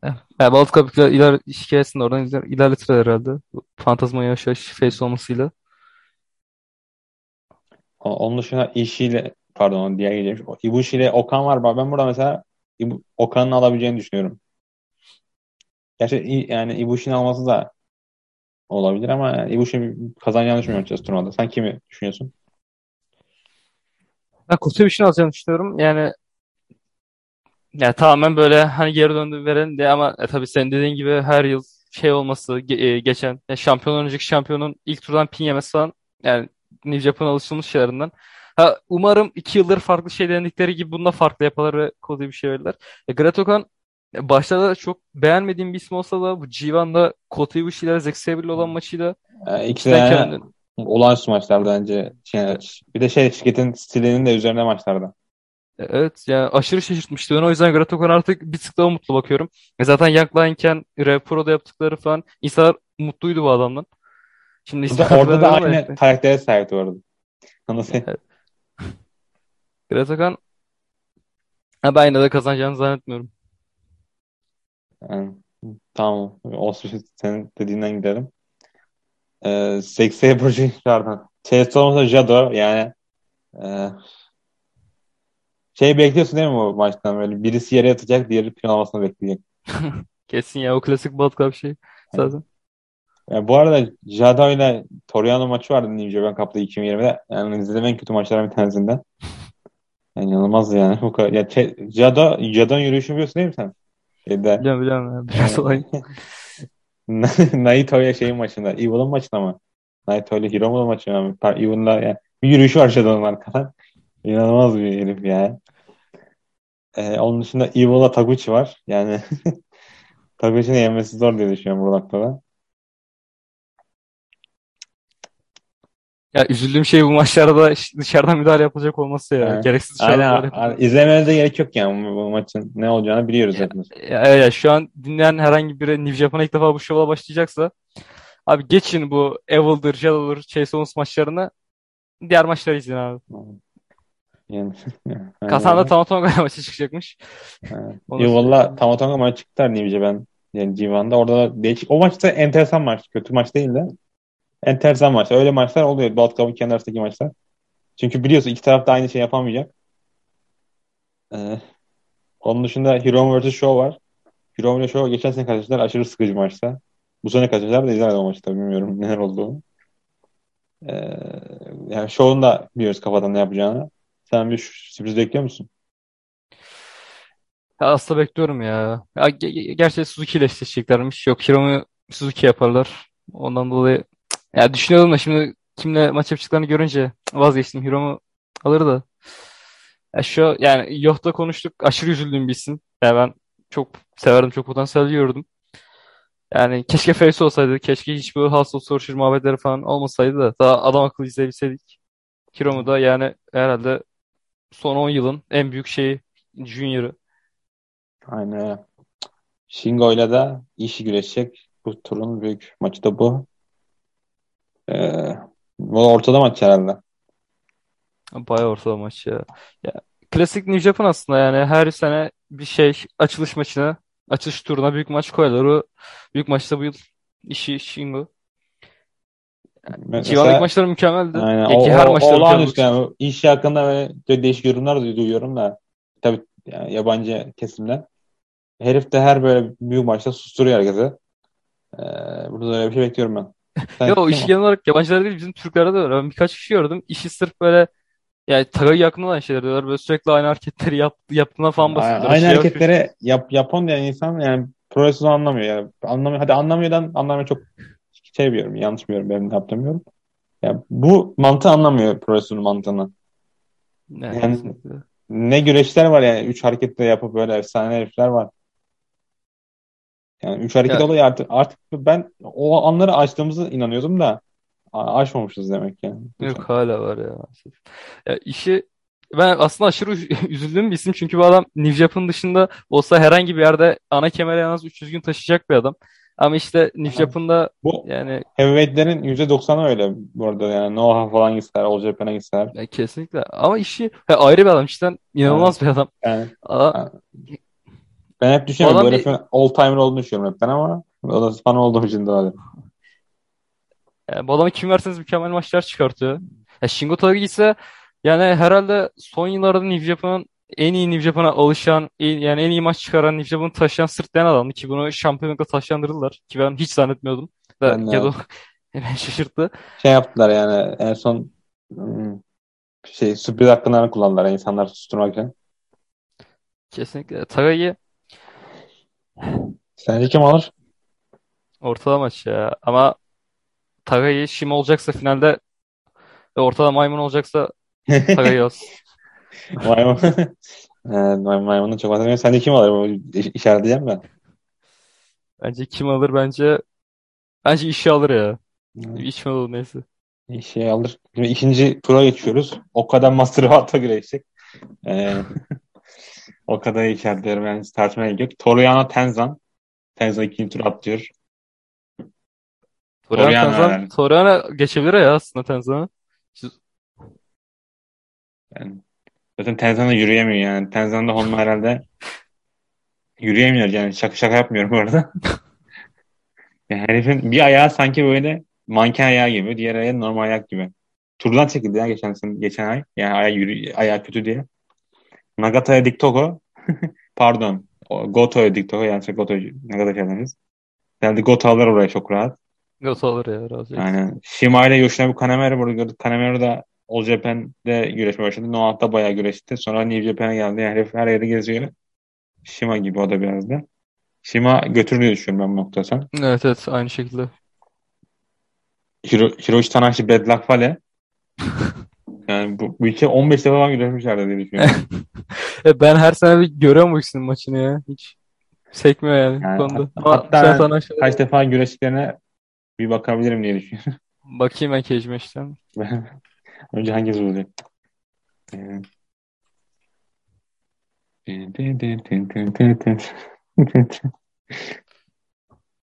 eh, ya World Cup ile iler hikayesini oradan iler, ilerletir herhalde. Phantasmo yavaş yavaş face olmasıyla. O- Onun dışında Ishii ile pardon diğer geçmiş. Ibushi ile Okan var. Ben burada mesela Ibu- Okan'ın alabileceğini düşünüyorum. Gerçi yani Ibushi'nin alması da olabilir ama yani Ibushi kazanacağını düşünmüyorum açıkçası turnuvada. Sen kimi düşünüyorsun? Ben Kosevic'in alacağını düşünüyorum. Yani yani tamamen böyle hani geri döndü veren de ama e, tabii senin dediğin gibi her yıl şey olması ge- e, geçen yani şampiyon önceki şampiyonun ilk turdan pin yemesi falan yani New Japan alışılmış şeylerinden. Ha, umarım iki yıldır farklı şey denedikleri gibi bunu da farklı yaparlar ve Cody bir şey verirler. E, Great Okan e, başta da çok beğenmediğim bir isim olsa da bu G1'da Kota Ibushi ile Zack Sabre olan maçıyla Ee, ikisi de yani kendini olağanüstü maçlardı bence. Şey, bir de şey şirketin stilinin de üzerine maçlarda. Evet yani aşırı şaşırtmıştı beni. O yüzden Great Okan artık bir tık daha mutlu bakıyorum. E zaten Young Lion'ken Rev Pro'da yaptıkları falan insanlar mutluydu bu adamdan. Şimdi Bu da orada da aynı işte. karaktere sahipti bu arada. Anlatayım. Evet. Great Okan ha, ben yine de kazanacağını zannetmiyorum. Yani, tamam. Olsun senin dediğinden gidelim. Ee, Zack Sabre Jr.'dan. Chase olmasa Jado yani e, şey bekliyorsun değil mi bu maçtan böyle birisi yere yatacak diğeri pin almasını bekleyecek. Kesin ya o klasik Bullet Club şey zaten. Yani bu arada Jado ile Toriano maçı vardı New Japan Cup'ta 2020'de. Yani izlediğim en kötü maçlardan bir tanesinden. Yani inanılmaz yani. Bu kadar. Ya, Jado, Jado'nun yürüyüşünü biliyorsun değil mi sen? Şeyde, Biliyorum biliyorum. Biraz olay. Naito ile şeyin maçında. Evil'ın maçında mı? Naito ile Hiromu'nun maçında mı? Evil'da yani bir yürüyüşü var Shadow'un arkadan. İnanılmaz bir herif ya. Ee, onun dışında Evil'la Taguchi var. Yani Taguchi'nin yenmesi zor diye düşünüyorum bu noktada. Ya üzüldüğüm şey bu maçlarda dışarıdan müdahale yapılacak olması ya. Yani, Gereksiz dışarıdan aynen, müdahale a- yapılacak. izlemenize gerek yok yani bu, bu maçın ne olacağını biliyoruz Ya, hepimiz. ya, ya şu an dinleyen herhangi biri New Japan'a ilk defa bu şova başlayacaksa abi geçin bu Evil'dır, Shadow'dur, Chase Owens maçlarını diğer maçları izleyin abi. Yani, aynen Kasanda öyle. Tama Tonga maçı çıkacakmış. Evet. Onu Evil'la söyleyeyim. Tama Tonga maçı çıktılar New Japan yani G1'da. Orada da değişik. O maçta enteresan maç. Kötü maç değil de. Enteresan maç. Öyle maçlar oluyor. Baltık kendi arasındaki maçlar. Çünkü biliyorsun iki taraf da aynı şey yapamayacak. Ee, onun dışında Hiromu vs. Show var. Hiromu ile Show geçen sene karşılaştılar. Aşırı sıkıcı maçta. Bu sene karşılaştılar da izlemedim o maçta. Bilmiyorum neler olduğunu. Ee, yani Show'un da biliyoruz kafadan ne yapacağını. Sen bir sürpriz bekliyor musun? Ya aslında bekliyorum ya. Ya ge- ge- gerçi Suzuki ile eşleşeceklermiş. Yok Hiromu Suzuki yaparlar. Ondan dolayı ya düşünüyordum da şimdi kimle maç yapacaklarını görünce vazgeçtim. Hiromu alır da. Ya şu yani Yoh'ta konuştuk. Aşırı üzüldüğüm bir isim. Yani ben çok severdim. Çok potansiyel gördüm. Yani keşke Face olsaydı. Keşke hiç House of Sorcerer muhabbetleri falan olmasaydı da daha adam akıllı izleyebilseydik. Hiromu da yani herhalde son 10 yılın en büyük şeyi Junior'ı. Aynen. Shingo ile de işi güreşecek. Bu turun büyük maçı da bu. Ee, bu ortada maç herhalde. Bayağı ortada maç ya. Ya klasik New Japan aslında yani her sene bir şey açılış maçına, açılış turuna büyük maç koyarlar. O büyük maçta bu yıl işi Shingo. Kivan'daki Mesela maçları mükemmeldi. aynen, Ya o, ki her maçları olağanüstü yani. İş hakkında böyle değişik yorumlar da duyuyorum da. Tabii yani yabancı kesimden. Herif de her böyle büyük maçta susturuyor herkese. Ee, burada da öyle bir şey bekliyorum ben. Sen o o? genel olarak yabancılarda değil bizim Türklerde de var. Ben birkaç kişi gördüm. İşi sırf böyle yani Taga'yı yakın olan şeyler diyorlar. Böyle sürekli aynı hareketleri yap, yaptığına falan bahsediyorlar. Aynı Şey yapıyor. hareketleri yap, yapan diyen insan yani profesyonel anlamıyor yani. Anlamıyor. Hadi anlamıyordan anlamıyor çok şey biliyorum. Yanlış biliyorum. Ben ne yaptığımı biliyorum. Yani bu mantığı anlamıyor profesyonel mantığını. Yani Yani kesinlikle. ne güreşler var yani. Üç hareketle yapıp böyle efsane herifler var. Yani üç hareket Ya olayı artık, artık ben o anları açtığımızı inanıyordum da aşmamışız demek yani. yok hala var ya. Ya işi ben aslında aşırı üz- üzüldüğüm bir isim çünkü bu adam New Japan dışında olsa herhangi bir yerde ana kemere en az 300 gün taşıyacak bir adam. Ama işte New Japan'da Bu yani heavyweightlerin %90'ı öyle bu arada yani Noah falan gitseler, All Japan'a gitseler. ya kesinlikle ama işi ya ayrı bir adam işte Yani, inanılmaz bir adam. yani, Aa, yani ben hep düşünüyorum bu adam bir herifin all timer olduğunu düşünüyorum hepten ama o da fan olduğum için de öyle. yani bu adamı kim verseniz mükemmel maçlar çıkartıyor. Ya Shingo Takagi ise yani herhalde son yıllarda New Japan'ın en iyi New Japan'a alışan, en- yani en iyi maç çıkaran New Japan'ı taşıyan sırtlayan adamdı ki bunu şampiyonlukla taşlandırdılar ki ben hiç zannetmiyordum. Da Ben Gedo beni şaşırttı. şey yaptılar yani en son hmm, şey sürpriz hakkındalarını kullandılar insanları susturmak için. Kesinlikle. Takagi Sence kim alır? ortada maç ya. Ama Takagi Shima olacaksa finalde ve ortada maymun olacaksa Takagi olsun. Maymun. Evet, may- maymunun çok hatırlamıyorum. Sence kim alır? İşaretleyeceğim ben. Bence kim alır bence? Bence işi alır ya. Hmm, İş mi olur neyse. Şey alır. Şimdi ikinci tura geçiyoruz. O kadar Master Rahat'a güreşecek. Ee, o kadar işaretlerim yani tartışmaya gerek yok. Toriano Tenzan. Tenzan ikinci tur atlıyor. Toriano Toriano Tenzan, herhalde. Toriano geçebilir ya aslında Tenzan'ı. Yani zaten Tenzan da yürüyemiyor yani. Tenzan da Honma herhalde yürüyemiyor yani. Şaka şaka yapmıyorum bu arada. Yani herifin bir ayağı sanki böyle manken ayağı gibi. Diğer ayağı normal ayak gibi. Turdan çekildi ya geçen, geçen ay. Yani ayağı, yürü, ayağı kötü diye. Nagata'ya Diktoko. Pardon. Goto'ya Diktoko. Yani şey Goto, Nagata kendiniz. Yani Goto alır oraya çok rahat. Goto alır ya olsun. Yani Shima ile Yoshinobu Kanemaru burada gördük. Kanemaru da All Japan'de güreşmeye başladı. Noah da bayağı güreşti. Sonra New Japan'a geldi. Yani herif her yeri geziyor. Shima gibi o da biraz da. Shima götürür diye düşünüyorum ben bu noktada. Evet evet aynı şekilde. Hiro, Hiroshi Tanahashi Bad Luck Fale. Yani bu, bu iki 15 defa falan güreşmişlerdi diye düşünüyorum. E, Ben her sene bir görüyorum bu ikisinin maçını ya. Hiç sekmiyor yani Yani konuda. hat- Ama hatta sana şöyle kaç defa güreştiklerine bir bakabilirim diye düşünüyorum. bakayım ben Match'ten. Önce hangisi olacak?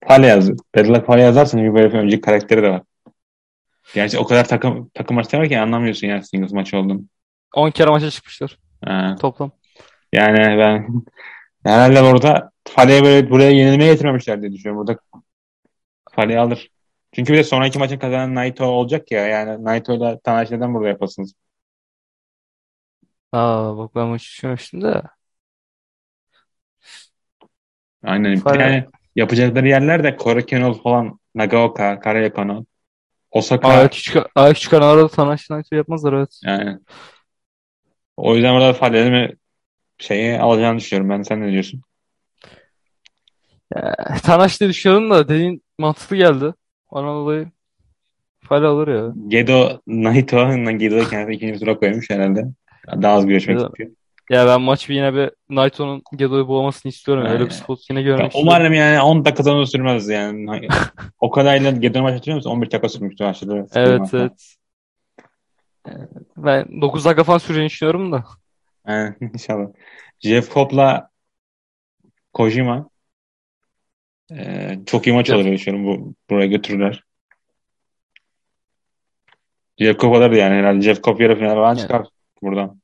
Fale yaz. Bad Luck Fale yazarsan bir böyle önceki karakteri de var. Gerçi o kadar takım takım maçları var ki anlamıyorsun yani singles maç olduğunu. 10 kere maça çıkmışlar Ha. toplam. Yani ben herhalde orada Fale'ye böyle buraya yenilmeye getirmemişler diye düşünüyorum. Burada Fale alır. Çünkü bir de sonraki maçın kazanan Naito olacak ya. Yani Naito ile Tanahashi'den burada yapasınız. Aa bak ben maçı düşünmüştüm de. Aynen. Fire- tane yapacakları yerler de Korakenoğlu falan, Nagaoka, Karayakano, Osaka. Ayak küçük, ayak küçük aralarda Tanahashi Naito yapmazlar evet. Yani. O yüzden orada Fale'mi şeyi alacağını düşünüyorum ben. Sen ne diyorsun? Tanahashi diye düşünüyorum da dediğin mantıklı geldi. Ondan dolayı Fale alır ya. Gedo, Naito, Gedo'yu kendisi ikinci tura koymuş herhalde. Daha az güreşmek Gedo- istiyor. Ya ben maç bir yine bir Naito'nun Gedo'yu boğmasını istiyorum. ya. Öyle bir Yani. spot yine Ya görmek istiyorum. umarım yani 10 dakikadan uzun sürmez yani. o kadarıyla Gedo'yu maç hatırlıyor musun? 11 dakika sürmüştü aşırı. Evet evet. Ee, Ben 9 dakika falan süreceğini düşünüyorum da. Yani, inşallah. Jeff Cobb'la Kojima e, çok iyi maç Jeff- olur düşünüyorum. Bu, buraya götürürler. Jeff Cobb alır yani herhalde. Jeff Cobb yarı final falan Yani. çıkar buradan.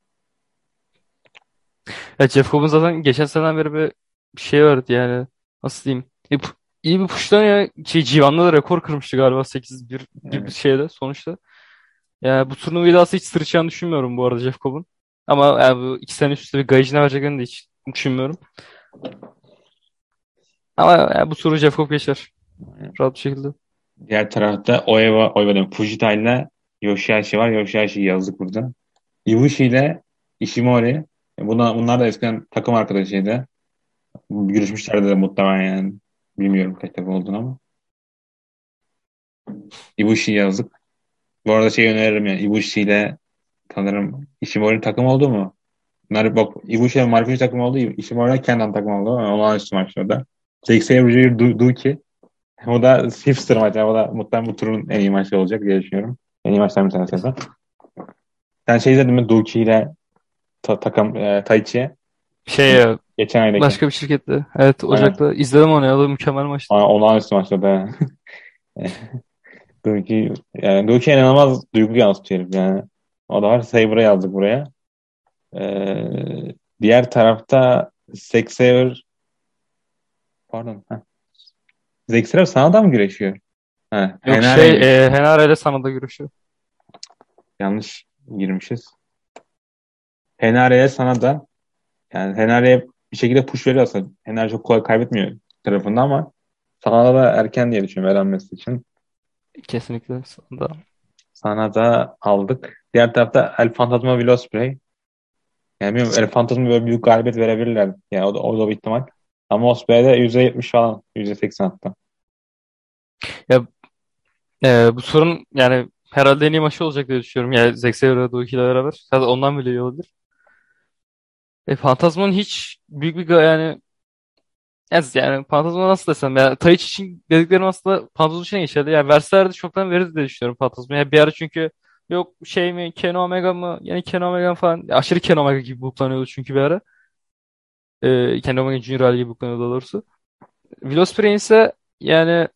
Ya Jeff Cobb'un zaten geçen seneden beri bir şey vardı yani. Nasıl diyeyim? E, iyi bir push'tan ya şey Civan'da da rekor kırmıştı galiba 8-1 gibi bir Evet. şeyde sonuçta. Ya bu turnuvayı da aslında hiç sıracağını düşünmüyorum bu arada Jeff Cobb'un. Ama yani bu iki sene üst üste bir Gaijin'e vereceklerini de hiç düşünmüyorum. Ama yani bu turu Jeff Cobb geçer. Rahat bir şekilde. Diğer tarafta Oeva, Oeva diyorum. Fujita ile Yoshihashi var. Yoshihashi'yi yazdık burada. Ibushi ile Ishimori. Buna, bunlar da eskiden takım arkadaşıydı. Görüşmüşlerdi de muhtemelen yani. Bilmiyorum kaç takım olduğunu ama. Ibushi'yi yazdık. Bu arada şey öneririm yani. Ibushi ile sanırım Ishimori'nin takım oldu mu? Bunlar bak Ibushi ile Marufuji takım oldu. Ishimori ile Kendan takım oldu. Olan üstü maçlarda. Zack Sabre Du- Duki. O da hipster maç. Yani o da muhtemelen bu turun en iyi maçı olacak diye düşünüyorum. En iyi maçların bir tanesi. Sen şey izledin mi? Duki ile ta- takım e, Taichi'ye. Şey ya, Geçen aydaki. başka bir şirkette. Evet Ocak'ta izledim onu ya. O da mükemmel maçtı. Aa, Olağanüstü maçlarda. Duki, yani Duki inanılmaz duygu yansıtıyor herif yani. O da var. Saber'ı yazdık buraya. Ee, diğer tarafta Zack Saber pardon. Heh. Zack Saber sana da mı güreşiyor? Ha, Yok Henare- şey e, Henare ile Sanada görüşüyor. yanlış girmişiz. Henare'ye sana da yani Henare'ye bir şekilde push veriyor aslında. Henare çok kolay kaybetmiyor tarafında ama sana da erken diye düşünüyorum elenmesi için. Kesinlikle Sanada. Sana da aldık. Diğer tarafta El Fantasma Will Ospreay. Yani bilmiyorum El Fantasma böyle büyük galibiyet verebilirler. Yani o da, o da bir ihtimal. Ama Ospreay'de %70 falan. %80 hatta. E, bu sorun yani herhalde en iyi maçı olacak diye düşünüyorum. Yani Zack Sabre ile beraber. Zaten ondan bile iyi olabilir. E, Fantasma'nın hiç büyük bir yani Ez yani Pantazma nasıl desem ya Taichi için dediklerim aslında Pantazma için geçerli. Yani verseler de çoktan verirdi diye düşünüyorum Pantazma. Yani bir ara çünkü yok şey mi Kenny Omega mı yani Kenny Omega falan Ya aşırı Kenny Omega gibi buklanıyordu çünkü bir ara. Ee, Kenny Omega Junior hali gibi buklanıyordu doğrusu. Ospreay'in ise yani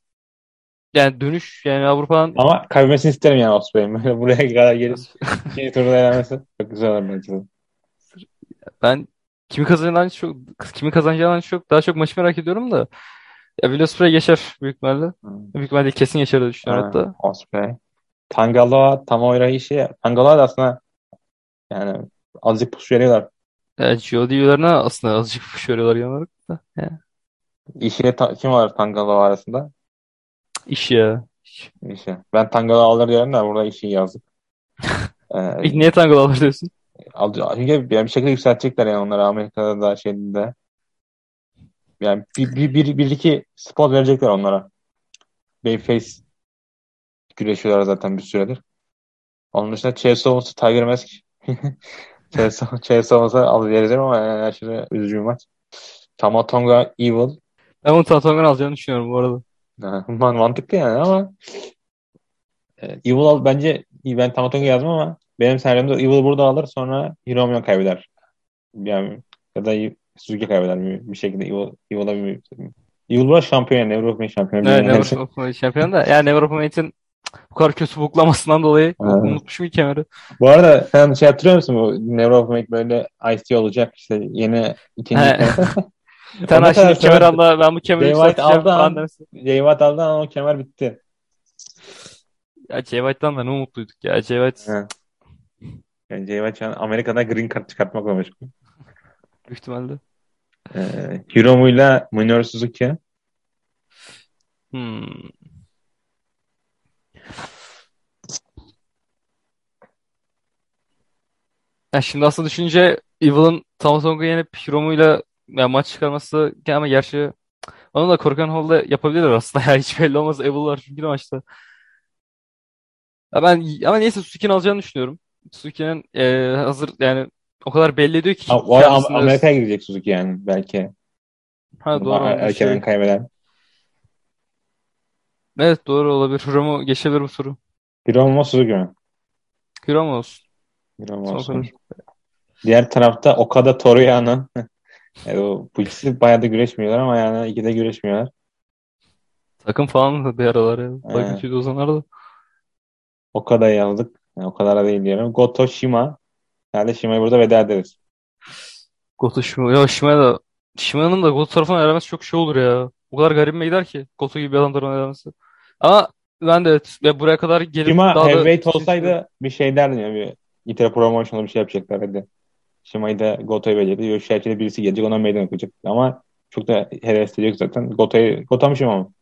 yani dönüş yani Avrupa'dan Ama kaybetmesini isterim yani Ospreay'in. Böyle buraya kadar gelip ikinci turda elenmesi çok güzel olur bence. Ben kimi kazanacağını çok kimi kazanacağını çok daha çok maçı merak ediyorum da ya Will Ospreay geçer büyük ihtimalle. Büyük ihtimalle kesin geçer diye düşünüyorum Ha, hatta. Ospreay. Tangaloa, Tamoira işi. Tangaloa da aslında yani azıcık push veriyorlar. Yani GOD üyelerine aslında azıcık push veriyorlar olarak da. Yani İşiyle ta- kim var Tangaloa arasında? iş ya. İşi. Ben Tangaloa alır diyorum da burada işi yazdık. Ee, niye tango alır diyorsun? Al- çünkü yani bir şekilde yükseltecekler yani onları Amerika'da da şeyde de. Yani bir, bir, bir, bir iki spot verecekler onlara. Babyface güreşiyorlar zaten bir süredir. Onun dışında Chase Owens, Tiger Mask. Chase, Owens'a al vereceğim ama yani aşırı üzücü bir maç. Tamatonga Evil. Ben bunu Tatongan alacağını düşünüyorum bu arada. Man mantıklı yani ama e, Evil al, bence ben Tamatonga yazdım ama benim senaryomda Evil burada alır sonra Hiromu'ya kaybeder. Yani ya da Suzuki kaybeder bir, bir şekilde Evil, Evil'a bir Evil burada şampiyon yani Avrupa şampiyonu. Evet, Open şampiyon da. Yani Open Mate'in bu kadar kötü buklamasından dolayı Evet. unutmuşum kemeri. Bu arada sen şey hatırlıyor musun bu of Make böyle IC olacak işte yeni ikinci. Sen şimdi kemer anla ben bu kemeri yükselteceğim aldı falan an- demesi. Jay Watt aldı ama o kemer bitti. Ya Jay White'dan da ne umutluyduk ya. Jay White. Yani White şu an Amerika'da green card çıkartmakla meşgul. büyük ihtimalle. Ee, Hiromu'yla Minoru Suzuki. Hmm. Ya şimdi aslında düşününce Evil'ın Tamatonga'yı yenip Hiromu'yla ya maç çıkarması ama gerçi onu da Korakuen Hall'da yapabilirler aslında. Yani hiç belli olmaz. Evil var çünkü maçta. Ya ben ama neyse Suzuki'nin alacağını düşünüyorum. Suzuki'nin e, hazır yani o kadar belli ediyor ki A- O kendisinde. Amerika'ya gidecek Suzuki yani belki. Ha doğru Er- Erkenden şey. kaybeden. Evet doğru olabilir. Hiromu geçebilir bu turu. Hiromu mu Suzuki mi? Hiromu olsun. Hiromu olsun. Diğer tarafta Okada Toriyama. E, o, bu ikisi bayağı da güreşmiyorlar ama yani ikide güreşmiyorlar. Takım falan da bir aralar ya. Ee, kötüydü o zamanlar da. Okada'yı yazdık. Yani o kadar da değil diyorum. Goto Shima. Herhalde Shima'yı burada veda ederiz. Goto Shima. Ya Shima'ya da Shima'nın da Goto tarafından elemesi çok şey olur ya. O kadar garibime gider ki Goto gibi bir adam tarafından elemesi. Ama ben de evet, ve buraya kadar gelip Shima daha da heavyweight olsaydı bir şey derdim ya. Bir İtira promotion'da bir şey yapacaklar hadi. Shima'yı da Goto'yu verecekti. Yoshihachi'de birisi gelecek ona meydan okuyacak. Ama çok da hevesleyecek zaten. Goto'yu Goto mu Shima mı?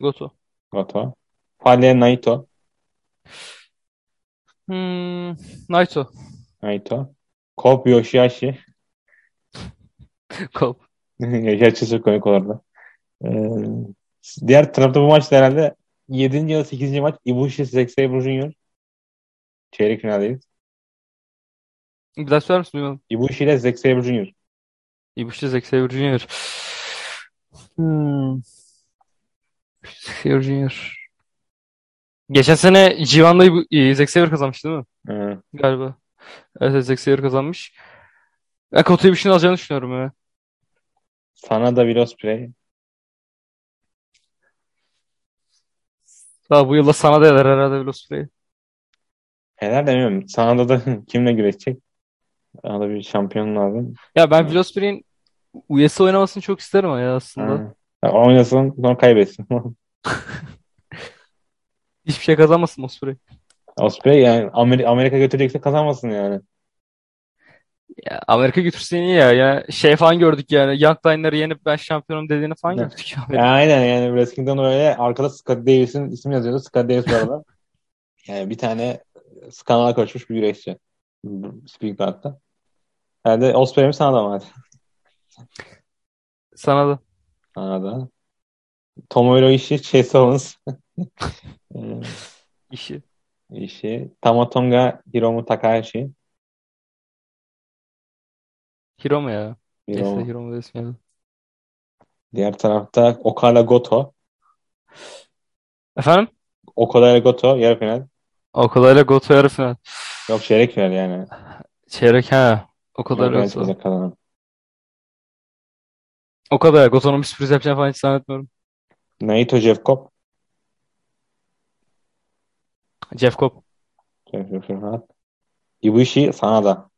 Goto. Goto. Fale Naito. Hmm, Naito. Naito. Kobe Yoshihashi. Kop. Yoshihachi çok komik olurdu. Ee, diğer tarafta bu maçta herhalde 7. ya da 8. maç Ibushi Zack Sabre Jr. Çeyrek finaldeyiz. Bir daha söyler misin? Duymadım. Ibushi ile Zack Sabre Jr. Ibushi Zack Sabre Jr. Hmm. Sabre Jr. Geçen sene G1'da Ibu- e, Zack Sabre kazanmış değil mi? Ee, Galiba. Evet, evet, Zack Sabre kazanmış. Ben Kota Ibushi'nin alacağını düşünüyorum ya. sana da Will Ospreay. Daha bu yılda sana da eder herhalde Will Ospreay. Helal demiyorum. Sana da kimle güreşecek? Sana da bir şampiyon lazım. Ya ben Will Ospreay'in US'e oynamasını çok isterim ya aslında. Ha. Ya Oynasın sonra kaybetsin. Hiçbir şey kazanmasın Ospreay. Ospreay yani Amerika, Amerika götürecekse kazanmasın yani. Ya Amerika götürse iyi ya. Ya şey falan gördük yani. Young Line'ları yenip ben şampiyonum dediğini falan Ne? gördük. Ya aynen yani Wrestling'den öyle arkada Scott Davis'in ismi yazıyordu. Scott Davis arada. Yani bir tane skandala koşmuş bir güreşçi. Speak Out'ta. Herhalde Ospreay mi sana da mı? Hadi. Sana da. Sana da. Tomohiro Ishii, Chase Owens. Ee, işi. Ishii. Tamatonga, Hiromu Takahashi. Hiromu ya. Neyse Hiromu. Hiromu da ismi. Diğer tarafta Okada Goto. Efendim? Okada ile Goto yarı final. O kadarıyla Goto yarı final. Yok çeyrek final yani. Çeyrek ha. O Yarı kadarıyla final Goto. kazanan. O kadar. Goto'nun bir sürpriz yapacağını falan hiç zannetmiyorum. Naito Cobb. Jeff Cobb. Jeff, Cobb. Ibushi Sanada.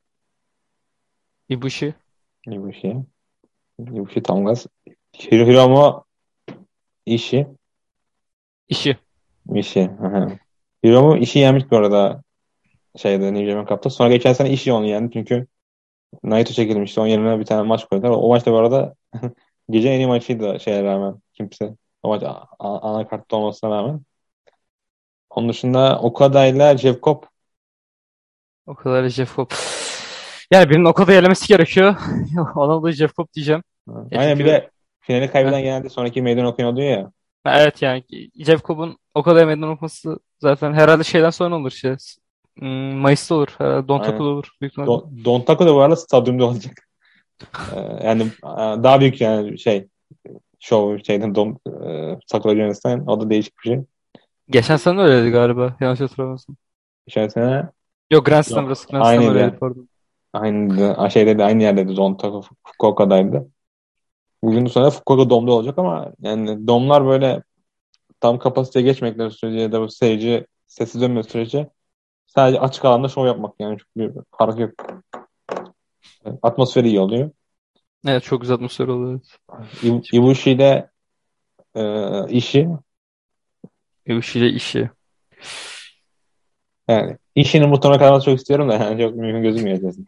Ibushi. Ibushi. Ibushi tam gaz. Hiro Hiromu Ishii. İşi. Ishii. Aha. Hiromu Ishii yenmiş bu arada şeyde New Japan Cup'ta. Sonra geçen sene Ishii onu yendi çünkü Naito çekilmişti. Onun yerine bir tane maç koydular. O maçta bu arada gece en iyi maçıydı şeye rağmen. Kimse. O maç ana kartta olmasına rağmen. Onun dışında Okada ile Jeff Cobb. O kadar Jeff Cobb. Yani birinin o kadar elemesi gerekiyor. Ona da Jeff Cobb diyeceğim. Aynen bir çünkü de finali kaybeden Heh. genelde sonraki meydan okuyan oluyor ya. Evet yani Jeff Cobb'un o kadar meydan okuması zaten herhalde şeyden sonra olur şey. Hmm, Mayıs'ta olur. Herhalde Don't Aynen. Tackle olur. Büyük. Don, Don Taco da bu arada stadyumda olacak. Ee, yani e, daha büyük yani şey show şeyden Don e, Taco Journalis'ten o da değişik bir şey. Geçen sene öyleydi galiba. Yanlış hatırlamıyorsam. Geçen sene Yok Grand Slam yok burası. Grand Slam aynıydı. öyleydi pardon. Aynı şeyde de aynı yerdeydi Don Taco Fukuoka'daydı. Bugün sonra Fukuoka Dom'da olacak ama yani domlar böyle tam kapasiteye geçmekleri sürece ya da bu seyirci sesi dönmediği sürece sadece açık alanda şov yapmak yani çok bir fark yok. Atmosferi iyi oluyor. Evet çok güzel atmosfer oluyor. İb- Ibushi ile e, işi İle işi. yani işinin bu tona çok istiyorum da yani çok mümkün gözükmüyor açıkçası.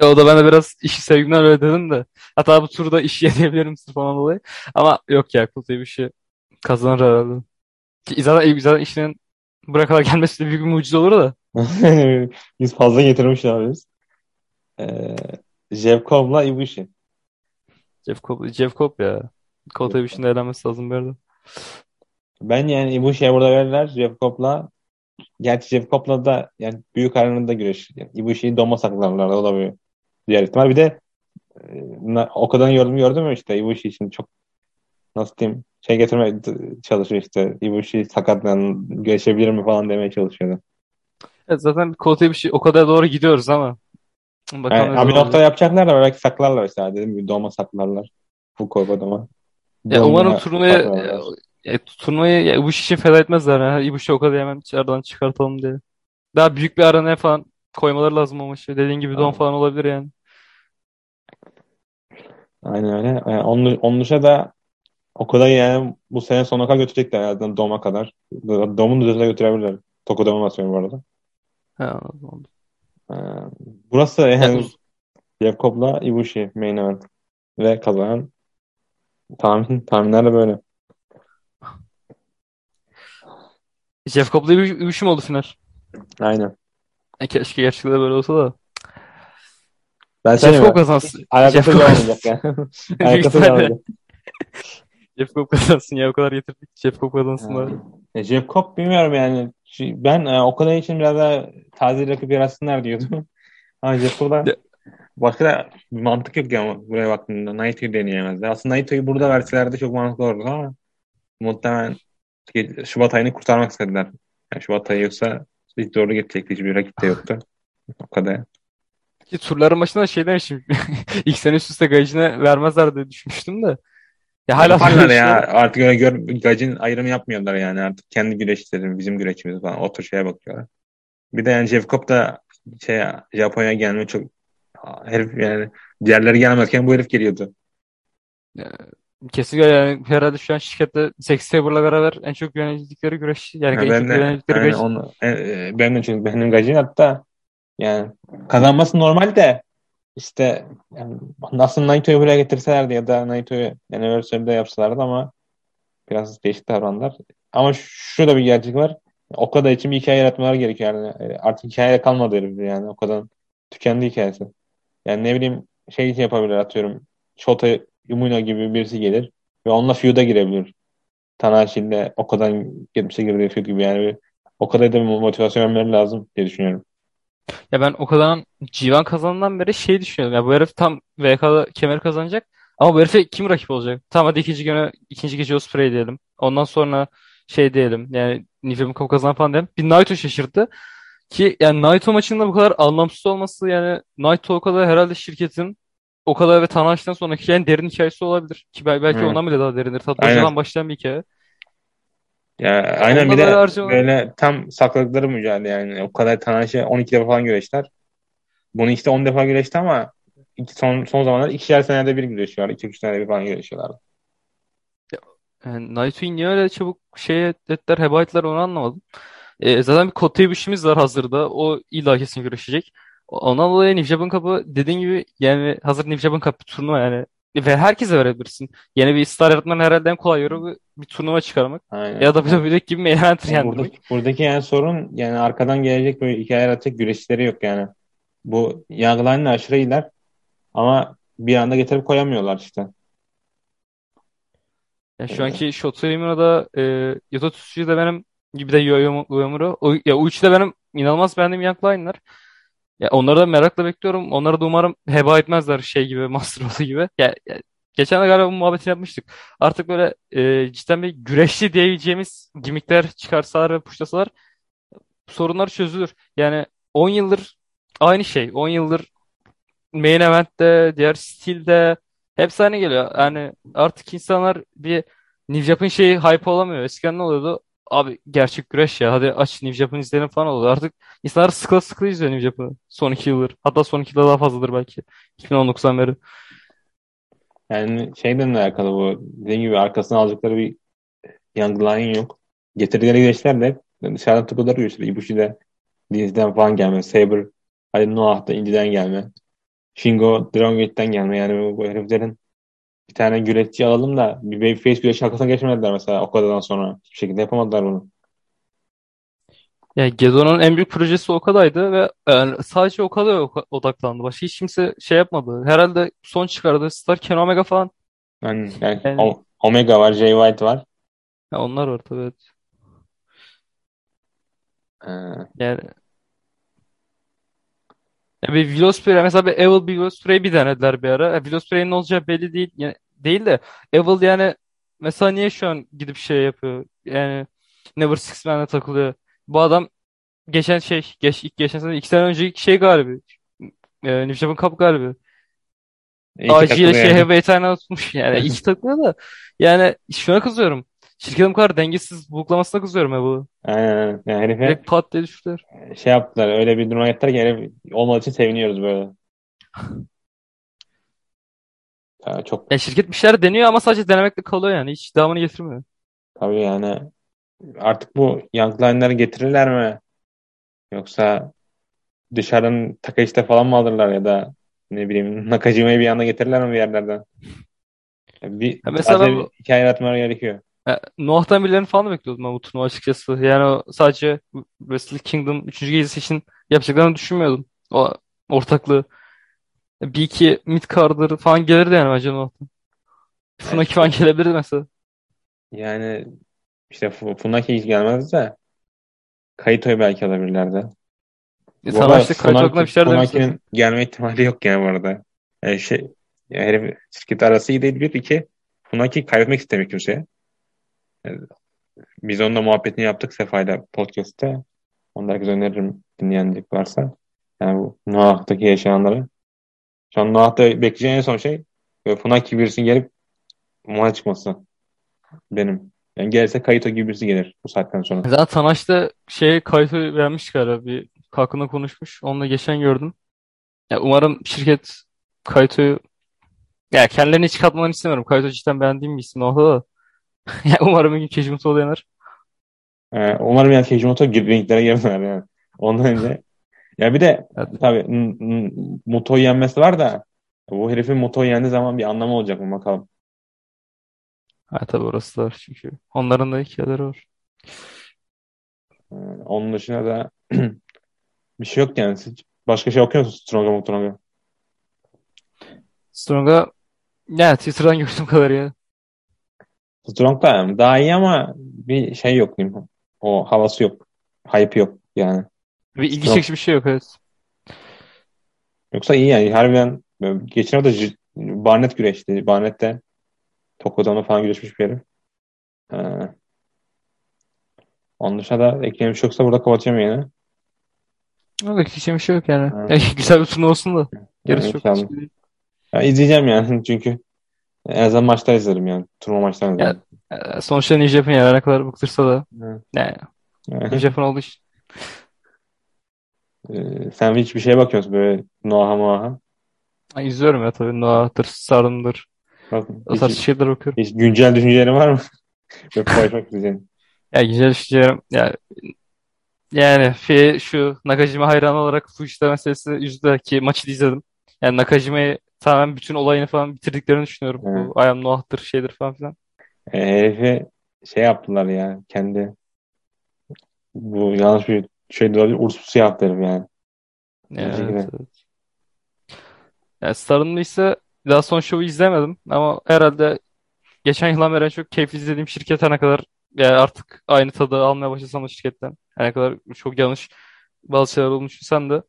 E, o da ben de biraz işi sevgimden öyle dedim de. Hatta bu turda işi yedebilirim sırf ondan dolayı. Ama yok ya Kul bir şey kazanır herhalde. Ki zaten, zaten işinin buraya kadar gelmesi de büyük bir mucize olur da. Biz fazla getirmiş biz. Ee, Jevkov'la Ibushi. Jeff Cobb ya. Kota Ibushi'nin de elenmesi lazım bir yerde. Ben yani Ibushi'ye burada verirler. Jeff Cobb'la gerçi Jeff Cobb'la da yani büyük arenada güreş. Yani Ibushi'yi doma saklarlar. O da bir diğer ihtimal. Bir de e, o kadar yorum gördüm mü işte Ibushi için çok nasıl diyeyim şey getirmeye çalışıyor işte Ibushi sakatlan geçebilir mi falan demeye çalışıyordu. Evet, zaten Kota şey o kadar doğru gidiyoruz ama Bakalım yani, bir nokta yapacaklar da belki saklarlar işte dediğim gibi doma saklarlar. Bu korba doma. Ya umarım turnuvaya ya, turnuvayı ya, Ibushi için feda etmezler. Yani. Ibushi o kadar hemen içeriden çıkartalım diye. Daha büyük bir aranaya falan koymaları lazım o maçı. Dediğin gibi don falan olabilir yani. Aynen öyle. Yani onun, onun dışında da o kadar yani bu sene sonuna kadar götürecekler yani Dom'a kadar. Dom'un üzerine götürebilirler. Tokudom'a basıyorum bu arada. He anladım. Ee, burası yani Cobb'la Ibushi main event. Ve kazanan tahmin, tahminler de böyle. Jeff Cobb'la Ibushi mi oldu final? Aynen. E, keşke gerçekten böyle olsa da. Ben Jeff Cobb kazansın. Alakası olmayacak yani. Alakası olmayacak. Jeff Cobb kazansın ya o kadar getirdik. Jeff Cobb kazansın bari. E, Jeff Cobb bilmiyorum yani. Ben e, o kadar için biraz daha taze rakip yaratsınlar diyordum. Ama Jeff Cobb'a başka da bir mantık yok ya buraya baktığında. Naito'yu deneyemezdi. Aslında Naito'yu burada verselerdi çok mantıklı olurdu ama muhtemelen Şubat ayını kurtarmak istediler. Yani Şubat ayı yoksa hiç doğru geçecekti. Hiçbir rakip de yoktu. O kadar. Ki turların başında şey demişim. İlk sene üst üste Gajin'e vermezler diye düşünmüştüm de. Ya hala Yaparlar ya artık öyle gör, Gajin ayrımı yapmıyorlar yani artık kendi güreşleri bizim güreşimiz falan o tür şeye bakıyorlar. Bir de yani Jeff Cobb da şey Japonya'ya gelme çok herif yani diğerleri gelmezken bu herif geliyordu. Kesinlikle yani herhalde şu an şirkette Sex Sabre'la beraber en çok yönetildikleri güreş. Yani ha, ben de, yani güreş. Onu, e, e, ben de çünkü benim Gajin hatta yani kazanması normal de işte yani nasıl Naito'yu buraya getirselerdi ya da Naito'yu Anniversary'de yapsalardı ama biraz değişik davrandılar. Ama şu da bir gerçek var. O kadar için bir hikaye yaratmaları gerekiyor yani. E, artık hikaye kalmadı herif yani. O kadar tükendi hikayesi. Yani ne bileyim şey yapabilir atıyorum. Shota Umino gibi birisi gelir ve onunla feud'a girebilir. Tanahashi ile o kadar geçmişe girdiği feud gibi yani o kadar da motivasyon vermeleri lazım diye düşünüyorum. Ya ben o kadar Civan kazanından beri şey düşünüyordum. Ya bu herif tam VK'da kemer kazanacak. Ama bu herife kim rakip olacak? Tamam hadi ikinci güne ikinci gece Osprey diyelim. Ondan sonra şey diyelim. Yani Nifim Cup kazanan falan diyelim. Bir Naito şaşırttı. Ki yani Naito maçında bu kadar anlamsız olması yani Naito o kadar herhalde şirketin o kadar ve Tanahashi'den sonraki yani derin hikayesi olabilir. Ki belki hmm. ondan bile daha derindir. Tatlıcıdan başlayan bir hikaye. Ya aynen Onda bir de harcama... böyle tam sakladıkları mücadele yani. O kadar Tanahashi 12 defa falan güreşler. Bunu işte 10 defa güreşti ama iki, son, son zamanlar ikişer senede bir güreşiyorlar. 2-3 senede bir falan güreşiyorlar. Yani Naito'yu niye öyle çabuk şey ettiler, heba ettiler onu anlamadım. E, zaten bir Kota Ibushi'miz var hazırda. O illa kesin güreşecek. Ondan dolayı New Japan Cup'ı dediğin gibi yani hazır Cup bir turnuva yani ve herkese verebilirsin. Yeni bir star yaratmanın herhalde en kolay yolu bir, turnuva çıkarmak. Aynen. Ya da WWE'deki gibi main event yani buradaki, buradaki yani sorun yani arkadan gelecek böyle hikaye yaratacak güreşçileri yok yani. Bu Line'la aşırı iyiler ama bir anda getirip koyamıyorlar işte. Ya şu anki Shota Imura'da e, Yota Tsuchi'yi de benim gibi de Yo Uemura. O, ya o üçü de benim inanılmaz beğendiğim Young Line'lar. Ya onları da merakla bekliyorum. Onları da umarım heba etmezler şey gibi, Master Ball gibi. Ya, ya, geçen de galiba bu muhabbetini yapmıştık. Artık böyle e, cidden bir güreşçi diyebileceğimiz gimmickler çıkarsalar ve puşlasalar sorunlar çözülür. Yani 10 yıldır aynı şey. 10 yıldır main event'te, diğer stilde hepsi aynı geliyor. Yani artık insanlar bir New Japan şeyi hype olamıyor. Eskiden ne oluyordu? Abi gerçek güreş ya. Hadi aç New Japan izleyelim falan oldu. Artık insanlar sıkla sıkla izliyor New Japan'ı. Son iki yıldır. Hatta son iki yılda daha fazladır belki. 2019'dan beri. Yani şeyden de alakalı bu. Dediğim gibi arkasına alacakları bir young line yok. Getirdikleri güreşler de dışarıdan tıkıları güreşler. Ibushi de Diz'den falan gelme. Saber, Ali Noah da Indi'den gelme. Shingo Dragon Gate'den gelme. Yani bu, bu heriflerin bir tane güreşçi alalım da bir babyface güreşi arkasına geçmediler mesela o kadardan sonra. Hiçbir şekilde yapamadılar bunu. Ya Gedo'nun en büyük projesi Okada'ydı ve yani sadece Okada'ya oka- odaklandı. Başka hiç kimse şey yapmadı. Herhalde son çıkardığı Star Ken Omega falan. Yani, yani Yani O- Omega var, Jay White var. ya onlar var tabii. evet. Ee, Yani ya bir Will Ospreay mesela bir Evil Ospreay'i bir denediler bir ara. Ya Will Ospreay'in ne olacağı belli değil. Yani, değil de Evil yani mesela niye şu an gidip şey yapıyor? Yani Never Six Man'e takılıyor. Bu adam geçen şey geç, ilk geçen sene iki sene önceki şey galibi. E, New Japan Cup galibi. AJ ile takılıyor şey yani. heavyweight tutmuş yani. İki takımda da. Yani şuna kızıyorum. Şirketin bu kadar dengesiz buklamasına kızıyorum ya bu. Aynen. Yani herife Direkt pat diye düştüler. şey yaptılar. Öyle bir duruma getirdiler ki herif olmadığı için seviniyoruz böyle. Ya çok Ya şirket bir şeyler deniyor ama sadece denemekle kalıyor yani. Hiç devamını getirmiyor. tabii yani artık bu Young Line'ları getirirler mi? Yoksa dışarıdan Takashita falan mı alırlar ya da ne bileyim Nakajima'yı bir anda getirirler mi bir yerlerden? Ya Bir, Ya mesela bir bu hikaye yaratmaları gerekiyor. Ya, Noah'tan birilerini falan bekliyordum ben bu turnuva açıkçası. Yani o sadece Wrestle Kingdom 3. gecesi için yapacaklarını düşünmüyordum. O ortaklığı. Bir iki mid card'ları falan gelirdi yani bence Noah'tan. Yani Funaki falan gelebilirdi mesela. yani işte Fu- Funaki hiç gelmez de Kaito'yu belki alabilirlerdi. E, sana işte Kayto hakkında bir şeyler. Funaki'nin gelme ihtimali yok yani bu arada. Yani şey, ya herif şirket arası iyi değil bir. iki Funaki kaybetmek istemiyor kimseye. Biz onunla muhabbetini yaptık Sefa'yla podcast'te. Onu herkese öneririm dinleyenlik varsa. Yani bu Noah'taki yaşananları. Şu an Noah'ta bekleyeceğim en son şey böyle Funaki birisinin gelip muha çıkması benim. Yani gelirse Kaito gibi birisi gelir bu saatten sonra. Zaten Tanaş'ta şey Kayto'yu beğenmiş galiba bir hakkında konuşmuş. Onunla geçen gördüm. Ya umarım şirket Kayto'yu ya kendilerini hiç katmalarını istemiyorum. Kayto cidden beğendiğim bir isim orada da. Ya umarım bir gün Keijimoto yener. Ee, umarım yani Keijimoto gibi ringlere girmeler yani. Ondan önce. Ya bir de Evet. tabii Muto'yu yenmesi var da bu herifin Muto'yu yendiği zaman bir anlamı olacak mı bakalım. Ha, tabii orası da var çünkü. Onların da hikayeleri var. Ee, onun dışında da bir şey yok yani. Siz başka şey okuyor musun Strong'a Mutrong'a? Strong'a ya Twitter'dan gördüğüm kadar ya. Strong da yani daha iyi ama bir şey yok diyeyim. O havası yok. Hype yok yani. Bir ilgi çekici bir şey yok evet. Yoksa iyi yani. Harbiden geçen hafta Barnett güreşti. Barnett de Toko'dan falan güreşmiş bir herif. Ee, onun dışında da ekleyeceğim bir şey yoksa burada kapatacağım yine. Yok çekici bir şey yok yani. Ya, güzel bir turnuva olsun da. yani Gerisi çok şey değil. Ya izleyeceğim yani çünkü en azından maçlar izlerim yani. Turnuva maçlarını Ya, izlerim. e, sonuçta New Japan yani ne kadar bıktırsa da Hı. yani New. Japan olduğu için. Ee, sen hiçbir şeye bakıyorsun böyle Noah'a Moah'a. Ay, izliyorum ya tabii Noah'tır, Stardom'dur. Bak, O tarz hiç, şeyler bakıyorum. hiç güncel düşüncelerin var mı? Böyle paylaşmak isteyeceğim. Ya güzel düşüncelerim. Ya, yani fi- şu Nakajima hayranı olarak Fujita meselesi yüzündeki maçı da izledim. Yani Nakajima'yı tamamen bütün olayını falan bitirdiklerini düşünüyorum. Hı. Bu I am Noah'tır şeydir falan filan. Ee, herifi şey yaptılar ya kendi bu yanlış bir şey olabilir. Ursusu yaptı herif yani. Evet, evet. Yani ise daha son şovu izlemedim ama herhalde geçen yıldan beri en çok keyif izlediğim şirket ne kadar yani artık aynı tadı almaya başlasam da şirketten. Her ne kadar çok yanlış bazı şeyler olmuş düşünsem de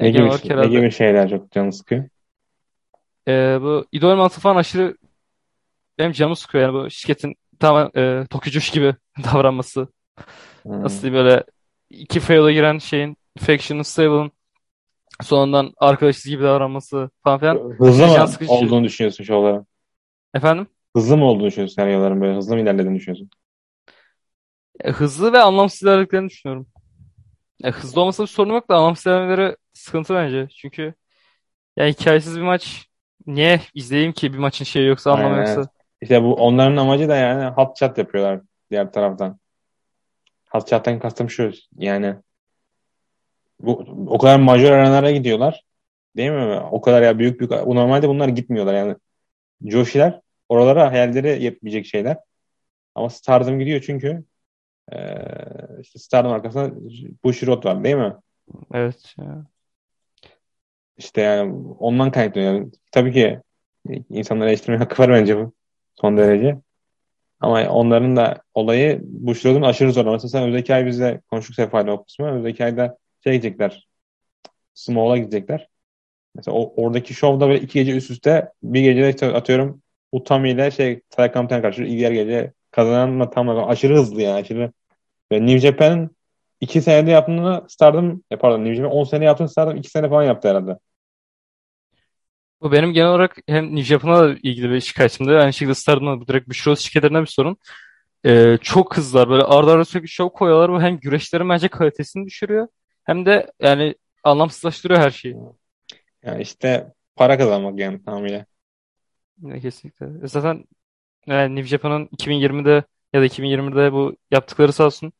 Ne gibi, ne herhalde gibi şeyler çok canı sıkıyor? E, bu idol mantığı falan aşırı benim canımı sıkıyor yani bu şirketin tamamen e, Tokyo gibi davranması. Hmm. Nasıl diyeyim böyle iki fail'a giren şeyin Faction'ın Stable'ın sonundan arkadaşız gibi davranması falan filan Hızlı mı sıkıcı. olduğunu düşünüyorsun şu olarak? Efendim? Hızlı mı olduğunu düşünüyorsun senaryoların böyle hızlı mı ilerlediğini düşünüyorsun? E, hızlı ve anlamsız ilerlediklerini düşünüyorum. E, hızlı olmasa bir sorun yok da anlamsız ilerlemeleri sıkıntı bence. Çünkü ya hikayesiz bir maç niye izleyeyim ki bir maçın şeyi yoksa anlamı Aynen. yoksa. İşte bu onların amacı da yani hot shot yapıyorlar diğer taraftan. Hot shot'tan kastım şu yani bu o kadar majör arenalara gidiyorlar. Değil mi? O kadar ya büyük büyük. Normalde bunlar gitmiyorlar yani. Joshi'ler oralara hayalleri yapabilecek şeyler. Ama Stardom gidiyor çünkü ee, işte Stardom arkasında Bushiroad var değil mi? Evet. Ya. İşte yani ondan kaynaklanıyor. Tabii ki insanları eleştirmeye hakkı var bence bu son derece. Ama onların da olayı Bushiroad'un aşırı zor. Mesela özdeki ay bizde konuştuk Sefa'yla o kısmı. Özdeki ayda şey gidecekler. Small'a gidecekler. Mesela o, oradaki şovda böyle iki gece üst üste bir gecede işte atıyorum Utami ile şey Taykamten karşı diğer gece kazanan tam aşırı hızlı yani aşırı. Ve New Japan'ın iki senede yaptığını Stardom e, pardon New Japan 10 sene yaptığını Stardom 2 sene falan yaptı herhalde. Bu benim genel olarak hem da ilgili bir şikayetimde aynı şekilde Stardom'da direkt Bushiroad şirketlerinden bir sorun. Ee, çok hızlılar böyle arda arda sürekli şov koyuyorlar. Bu hem güreşlerin bence kalitesini düşürüyor hem de yani anlamsızlaştırıyor her şeyi. Yani işte para kazanmak yani tamamıyla. Yine kesinlikle. E Zaten yani New Japan'ın 2020'de ya da 2020'de bu yaptıkları sağ olsun.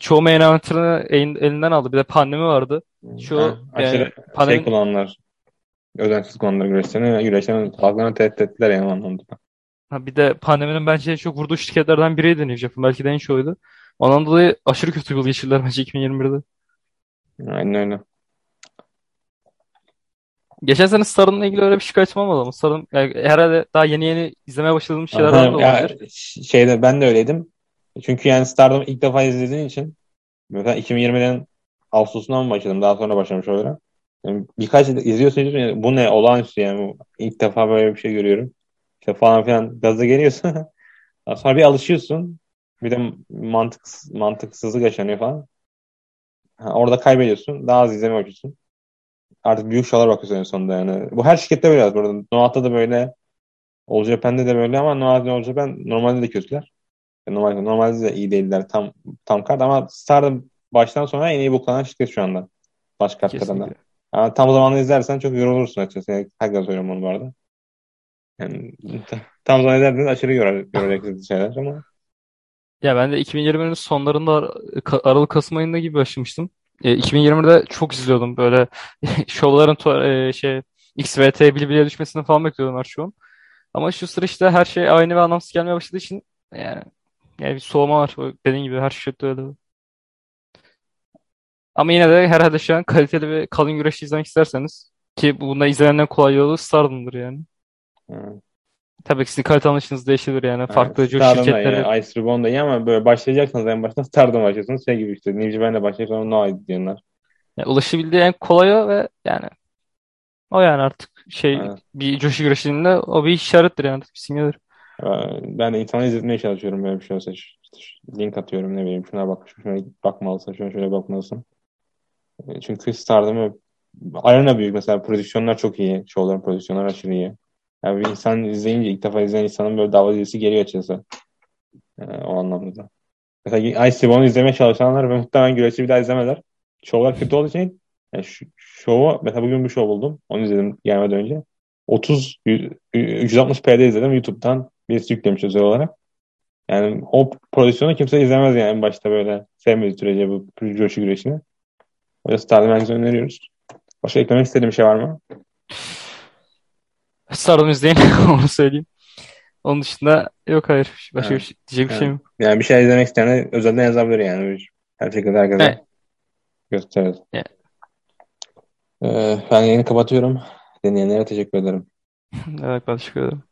Çoğu main event'ını elin- elinden aldı. Bir de pandemi vardı. Şu Ha, aşırı yani pandemi şey kullananlar. Özensiz kullananlar güreşlerini. Güreşlerin haklarını tehdit ettiler yani anlamda. ha bir de pandeminin bence en çok vurduğu şirketlerden biriydi New Japan. Belki de en çoğuydu. Ondan dolayı aşırı kötü yıl geçirdiler bence 2021'de. Aynen öyle. Geçen sene Star'ınla ilgili öyle bir şikayetim olmadı ama Star'ın yani herhalde daha yeni yeni izlemeye başladığım şeylerden de Aha, olabilir. şeyde ben de öyleydim. Çünkü yani Stardom'u ilk defa izlediğin için mesela 2020'den Ağustos'undan mı başladım? Daha sonra başlamış oluyorum. Yani birkaç izliyorsun yani bu ne olağanüstü yani ilk defa böyle bir şey görüyorum. İşte falan filan gaza geliyorsun. Sonra bir alışıyorsun. Bir de mantık mantıksızlık yaşanıyor falan. Ha, orada kaybediyorsun. Daha az izlemeye başlıyorsun. Artık büyük şovlar bakıyorsun en sonunda yani. Bu her şirkette böyle burada. Noah'ta da böyle. All Japan'de de böyle ama Noah All Japan normalde de kötüler. Normalde, normalde de iyi değiller tam tam kart ama Stardom baştan sona en iyi boklanan şirket şu anda. Baş kartlarında. Yani tam zamanlı izlersen çok yorulursun açıkçası. Yani, herkes söylüyorum onu bu arada. Yani, ta- tam zamanlı izlersen aşırı yorar, yoracaksın şeyler ama Ya ben de 2020'nin sonlarında Aralık Kasım ayında gibi başlamıştım. E, 2020'de çok izliyordum böyle şovların e, şey XVT Bilbile'ye düşmesini falan bekliyordum her şovun. Ama şu sıra işte her şey aynı ve anlamsız gelmeye başladığı için yani, yani bir soğuma var. Dediğim gibi her şirkette öyle. Ama yine de herhalde şu an kaliteli ve kalın güreş izlemek isterseniz ki bunda izlemenin en kolay yolu Stardom'dur yani. yani, Tabii ki sizin kalite anlayışınız değişebilir yani. yani Farklı Stardom da şirketleri iyi, Ice Ribbon da iyi ama böyle başlayacaksanız en baştan Stardom başlıyorsunuz. Şey gibi işte New Japan'le başlayıp sonra Noah diyorlar. yani ulaşabildiği en kolay o ve yani o yani artık şey Yani, bir coşu güreşinde o bir işarettir yani bir simgedir. ben de insanları izletmeye çalışıyorum böyle bir şey olsa. İşte link atıyorum ne bileyim şuna bak şuna bakmalısın şuna şöyle bakmalısın. E, Çünkü Stardom'u arena büyük mesela prodüksiyonlar çok iyi. Şovların prodüksiyonları aşırı iyi. Yani bir insan izleyince ilk defa izleyen insanın böyle dava dizisi geliyor açıkçası. E, o anlamda da. Mesela Ice izlemeye çalışanlar ve muhtemelen güreşi bir daha izlemezler. Şovlar kötü olduğu için yani şu, şovu mesela bugün bir şov buldum. Onu izledim gelmeden önce. 30 100 360p'de izledim YouTube'dan birisi yüklemiş özel olarak. Yani o prodüksiyonu kimse izlemez yani başta böyle sevmediği sürece bu coşu güreşini. Stardom herkese öneriyoruz. Başka eklemek istediğim bir şey var mı? Stardom izleyin onu söyleyeyim. Onun dışında yok hayır. Başka bir Ha, şey, diyecek bir ha. şey mi? Yani bir şey izlemek isteyen özelden yazabilir yani. Her şekilde herkese Evet. gösteririz. Evet. Ee, ben yayını kapatıyorum. Dinleyenlere teşekkür ederim. Evet ben teşekkür ederim.